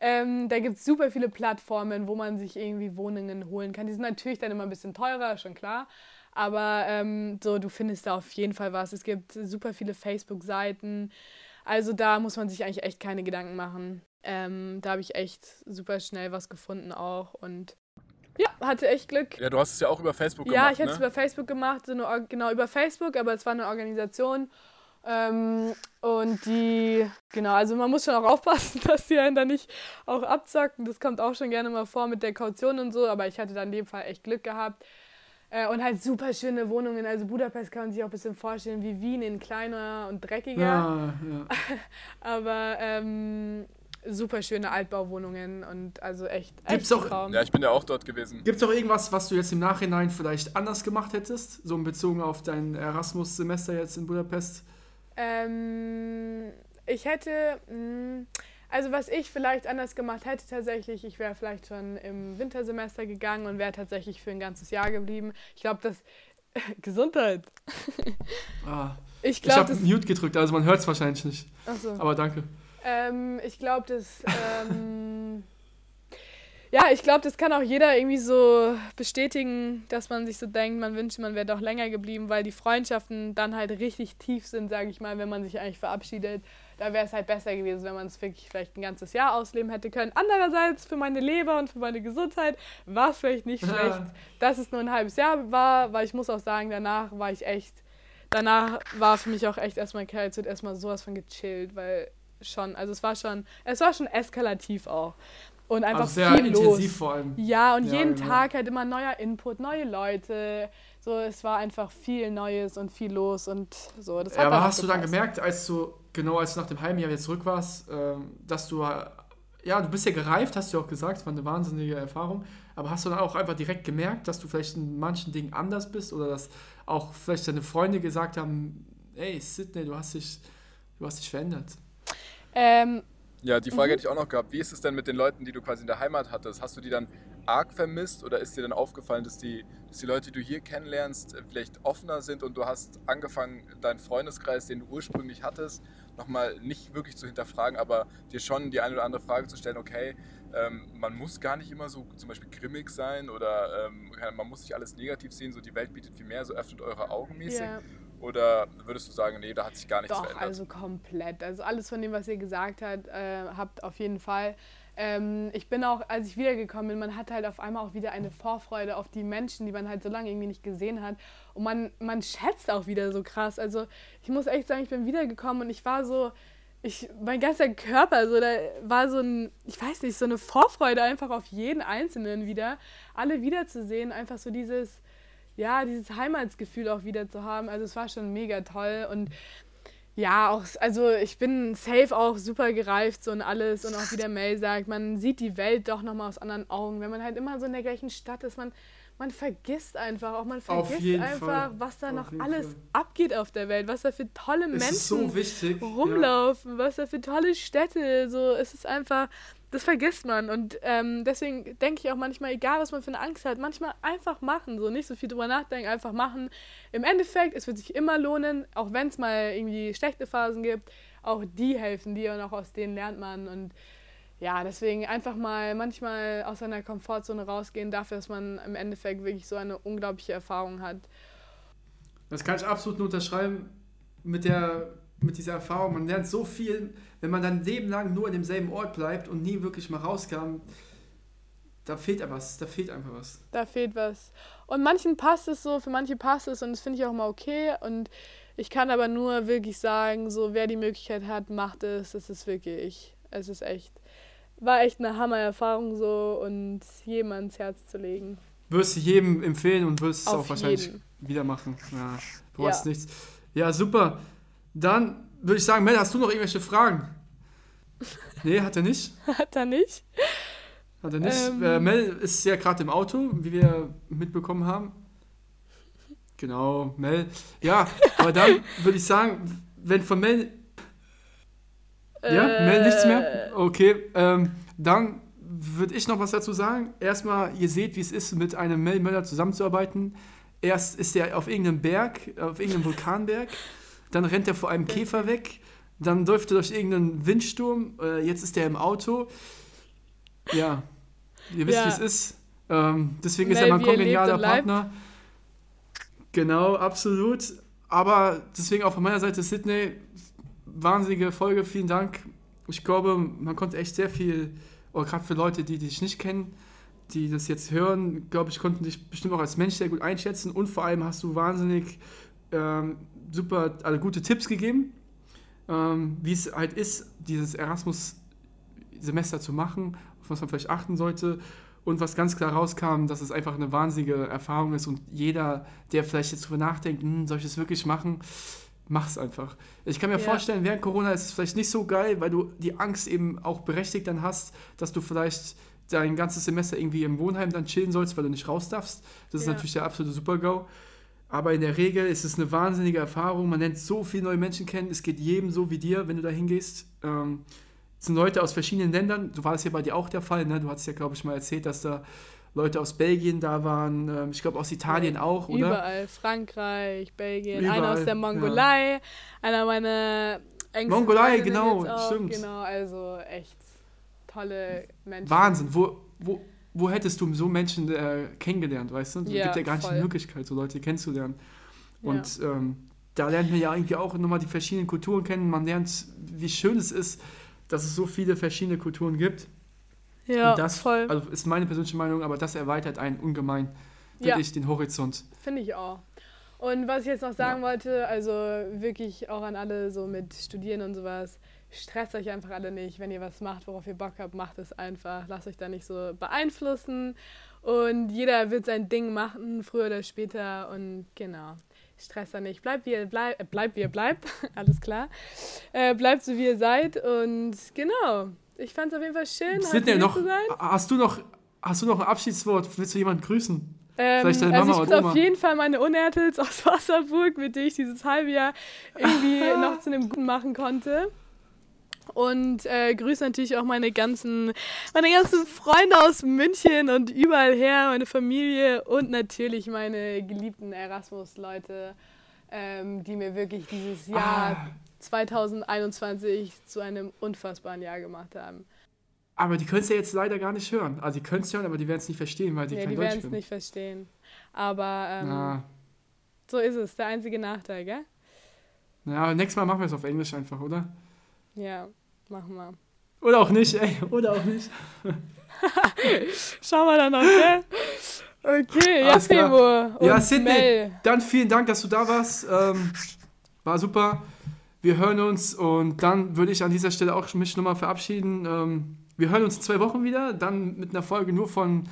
Ähm, da gibt es super viele Plattformen, wo man sich irgendwie Wohnungen holen kann. Die sind natürlich dann immer ein bisschen teurer, schon klar. Aber ähm, so, du findest da auf jeden Fall was. Es gibt super viele Facebook-Seiten. Also da muss man sich eigentlich echt keine Gedanken machen. Ähm, da habe ich echt super schnell was gefunden auch. Und ja, hatte echt Glück.
Ja, du hast es ja auch über Facebook
Ja,
gemacht,
ich hatte es
ne?
über Facebook gemacht, so eine, genau über Facebook, aber es war eine Organisation. Ähm, und die, genau, also man muss schon auch aufpassen, dass die einen da nicht auch abzocken. Das kommt auch schon gerne mal vor mit der Kaution und so, aber ich hatte da in dem Fall echt Glück gehabt. Äh, und halt super schöne Wohnungen. Also Budapest kann man sich auch ein bisschen vorstellen wie Wien in kleiner und dreckiger.
Ja, ja.
Aber ähm, super schöne Altbauwohnungen und also echt, echt
Gibt's auch-
Traum.
Ja, ich bin ja auch dort gewesen.
Gibt es auch irgendwas, was du jetzt im Nachhinein vielleicht anders gemacht hättest? So in Bezug auf dein Erasmus-Semester jetzt in Budapest?
Ähm, ich hätte, mh, also was ich vielleicht anders gemacht hätte tatsächlich, ich wäre vielleicht schon im Wintersemester gegangen und wäre tatsächlich für ein ganzes Jahr geblieben. Ich glaube, das Gesundheit.
Ah.
Ich
Ich
glaube,
habe
das.
Mute gedrückt, also man hört es wahrscheinlich nicht.
Achso.
Aber danke.
Ähm, ich glaube, das. Ähm, ja, ich glaube, das kann auch jeder irgendwie so bestätigen, dass man sich so denkt, man wünscht, man wäre doch länger geblieben, weil die Freundschaften dann halt richtig tief sind, sage ich mal, wenn man sich eigentlich verabschiedet. Da wäre es halt besser gewesen, wenn man es wirklich vielleicht ein ganzes Jahr ausleben hätte können. Andererseits, für meine Leber und für meine Gesundheit war es vielleicht nicht schlecht, dass es nur ein halbes Jahr war, weil ich muss auch sagen, danach war ich echt. Danach war für mich auch echt erstmal Kerl, wird erstmal sowas von gechillt, weil schon, also es war schon, es war schon eskalativ auch. Und einfach
Also sehr
viel
intensiv
los.
vor allem.
Ja, und
Ja,
jeden
genau.
Tag halt immer neuer Input, neue Leute. So, es war einfach viel Neues und viel los und so. Das hat
Ja, aber hast du dann gemerkt, als du, genau als du nach dem halben Jahr wieder zurück warst, ähm, dass du, ja, du bist ja gereift, hast du auch gesagt, es war eine wahnsinnige Erfahrung, aber hast du dann auch einfach direkt gemerkt, dass du vielleicht in manchen Dingen anders bist oder dass auch vielleicht deine Freunde gesagt haben, ey, Sydney, du hast dich, du hast dich verändert.
Ähm,
Ja, die Frage hätte ich auch noch gehabt. Wie ist es denn mit den Leuten, die du quasi in der Heimat hattest? Hast du die dann arg vermisst oder ist dir dann aufgefallen, dass die, dass die Leute, die du hier kennenlernst, vielleicht offener sind und du hast angefangen, deinen Freundeskreis, den du ursprünglich hattest, nochmal nicht wirklich zu hinterfragen, aber dir schon die eine oder andere Frage zu stellen, okay, ähm, man muss gar nicht immer so zum Beispiel grimmig sein oder ähm, man muss nicht alles negativ sehen, so die Welt bietet viel mehr, so öffnet eure Augen mäßig.
ja.
Oder würdest du sagen, nee, da hat sich gar nichts
Doch,
verändert?
also komplett. Also alles von dem, was ihr gesagt habt, äh, habt auf jeden Fall. Ähm, ich bin auch, als ich wiedergekommen bin, man hat halt auf einmal auch wieder eine Vorfreude auf die Menschen, die man halt so lange irgendwie nicht gesehen hat. Und man, man schätzt auch wieder so krass. Also ich muss echt sagen, ich bin wiedergekommen und ich war so, ich, mein ganzer Körper, so, da war so ein, ich weiß nicht, so eine Vorfreude einfach auf jeden Einzelnen wieder. Alle wiederzusehen, einfach so dieses, ja, dieses Heimatsgefühl auch wieder zu haben. Also es war schon mega toll und ja, auch, also ich bin safe auch super gereift so und alles und auch wie der Mel sagt, man sieht die Welt doch nochmal aus anderen Augen, wenn man halt immer so in der gleichen Stadt ist, man, man vergisst einfach, auch man vergisst einfach,
Fall.
was da
Auf
noch alles
Fall.
abgeht auf der Welt, was da für tolle
Es
Menschen
so wichtig. Ja.
rumlaufen, was da für tolle Städte, so, es ist einfach, das vergisst man und ähm, deswegen denke ich auch manchmal, egal was man für eine Angst hat, manchmal einfach machen, so nicht so viel drüber nachdenken, einfach machen. Im Endeffekt, es wird sich immer lohnen, auch wenn es mal irgendwie schlechte Phasen gibt, auch die helfen dir und auch aus denen lernt man und ja, deswegen einfach mal manchmal aus seiner Komfortzone rausgehen, dafür, dass man im Endeffekt wirklich so eine unglaubliche Erfahrung hat.
Das kann ich absolut nur unterschreiben mit, der, mit dieser Erfahrung. Man lernt so viel, wenn man dann Leben lang nur in demselben Ort bleibt und nie wirklich mal rauskam. Da fehlt ja was, da fehlt einfach was.
Da fehlt was. Und manchen passt es so, für manche passt es und das finde ich auch mal okay. Und ich kann aber nur wirklich sagen, so wer die Möglichkeit hat, macht es. Es ist wirklich, es ist echt, war echt eine Hammer-Erfahrung so und jedem ans Herz zu legen.
Wirst du jedem empfehlen und wirst es auch wahrscheinlich
jeden.
wieder machen. Ja, du hast
Ja.
nichts. Ja, super. Dann würde ich sagen, Mel, hast du noch irgendwelche Fragen? Nee, hat er nicht.
Hat er nicht?
Hat er nicht.
Ähm.
Äh, Mel ist ja gerade im Auto, wie wir mitbekommen haben. Genau, Mel. Ja, aber dann würde ich sagen, wenn von Mel. Ja, Mel nichts mehr? Okay, ähm, dann würde ich noch was dazu sagen. Erstmal, ihr seht, wie es ist, mit einem Mel Möller zusammenzuarbeiten. Erst ist er auf irgendeinem Berg, auf irgendeinem Vulkanberg. Dann rennt er vor einem Käfer weg. Dann läuft er durch irgendeinen Windsturm. Äh, jetzt ist er im Auto. Ja, ihr wisst,
Ja.
wie es ist. Ähm, deswegen ist
Mel,
er mein
er
kongenialer. Partner. Genau, absolut. Aber deswegen auch von meiner Seite Sydney, wahnsinnige Folge, vielen Dank. Ich glaube, man konnte echt sehr viel, oder gerade für Leute, die dich nicht kennen, die das jetzt hören, glaube ich, konnten dich bestimmt auch als Mensch sehr gut einschätzen und vor allem hast du wahnsinnig ähm, super, also gute Tipps gegeben, ähm, wie es halt ist, dieses Erasmus-Semester zu machen, auf was man vielleicht achten sollte. Und was ganz klar rauskam, dass es einfach eine wahnsinnige Erfahrung ist und jeder, der vielleicht jetzt drüber nachdenkt, hm, soll ich das wirklich machen, mach's einfach. Ich kann mir
Ja.
vorstellen, während Corona ist es vielleicht nicht so geil, weil du die Angst eben auch berechtigt dann hast, dass du vielleicht dein ganzes Semester irgendwie im Wohnheim dann chillen sollst, weil du nicht raus darfst. Das ist
Ja.
natürlich der absolute Super-GAU. Aber in der Regel ist es eine wahnsinnige Erfahrung. Man lernt so viele neue Menschen kennen. Es geht jedem so wie dir, wenn du da hingehst. Ähm, es sind Leute aus verschiedenen Ländern. So war das ja bei dir auch der Fall. Ne? Du hast ja, glaube ich, mal erzählt, dass da Leute aus Belgien da waren, ähm, ich glaube aus Italien auch, oder?
Überall. Frankreich, Belgien, einer
Überall,
aus der
ja.
Mongolei, einer meiner engsten
Mongolei, genau,
auch.
stimmt.
Genau, also echt tolle Menschen.
Wahnsinn, wo, wo, wo hättest du so Menschen äh, kennengelernt, weißt du? Es
Ja,
gibt ja gar nicht
voll.
die Möglichkeit, so Leute kennenzulernen.
Ja.
Und ähm, da lernt man ja irgendwie auch nochmal die verschiedenen Kulturen kennen. Man lernt, wie schön es ist, dass es so viele verschiedene Kulturen gibt.
Ja,
Und das
voll.
Also ist meine persönliche Meinung, aber das erweitert einen ungemein
Ja.
wirklich den Horizont.
Finde ich auch. Und was ich jetzt noch sagen wollte, also wirklich auch an alle so mit Studieren und sowas, stresst euch einfach alle nicht. Wenn ihr was macht, worauf ihr Bock habt, macht es einfach. Lasst euch da nicht so beeinflussen. Und jeder wird sein Ding machen, früher oder später. Und genau, stresst da nicht. Bleibt wie ihr bleibt, äh, bleibt wie ihr bleibt, alles klar. Äh, bleibt so wie ihr seid. Und genau, ich fand es auf jeden Fall schön, hier
noch, hast du noch, hast du noch ein Abschiedswort? Willst du jemanden grüßen?
Ähm,
Vielleicht deine
also
Mama
ich grüße auf jeden Fall meine Unertels aus Wasserburg, mit denen ich dieses halbe Jahr irgendwie noch zu einem Guten machen konnte. Und äh, grüße natürlich auch meine ganzen, meine ganzen Freunde aus München und überall her, meine Familie und natürlich meine geliebten Erasmus-Leute, ähm, die mir wirklich dieses Jahr
Ah.
2021 zu einem unfassbaren Jahr gemacht haben.
Aber die können es ja jetzt leider gar nicht hören. Also die können es hören, aber die werden es nicht verstehen, weil die
Ja,
kein
die
Deutsch
werden es nicht verstehen. Aber ähm, so ist es, der einzige Nachteil, gell?
na, aber nächstes Mal machen wir es auf Englisch einfach, oder?
Ja, machen wir.
Oder auch nicht, ey. Oder auch nicht.
Schauen wir dann noch, gell? Okay, ja,
Alles.
Febo. Und
Ja, Sydney,
Mel.
dann vielen Dank, dass du da warst. Ähm, war super. Wir hören uns und dann würde ich an dieser Stelle auch mich nochmal verabschieden. Ähm, wir hören uns in zwei Wochen wieder, dann mit einer Folge nur von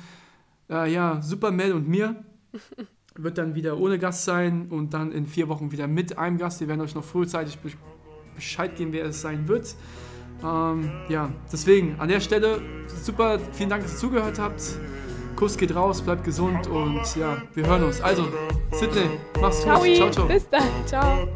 äh, ja, Super Mel und mir. Wird dann wieder ohne Gast sein und dann in vier Wochen wieder mit einem Gast. Wir werden euch noch frühzeitig be Bescheid geben, wer es sein wird. Ähm, ja, deswegen an der Stelle super, vielen Dank, dass ihr zugehört habt. Kuss geht raus, bleibt gesund und ja, wir hören uns. Also, Sydney, mach's gut.
Ciao,
Ciao,
bis dann.
Ciao.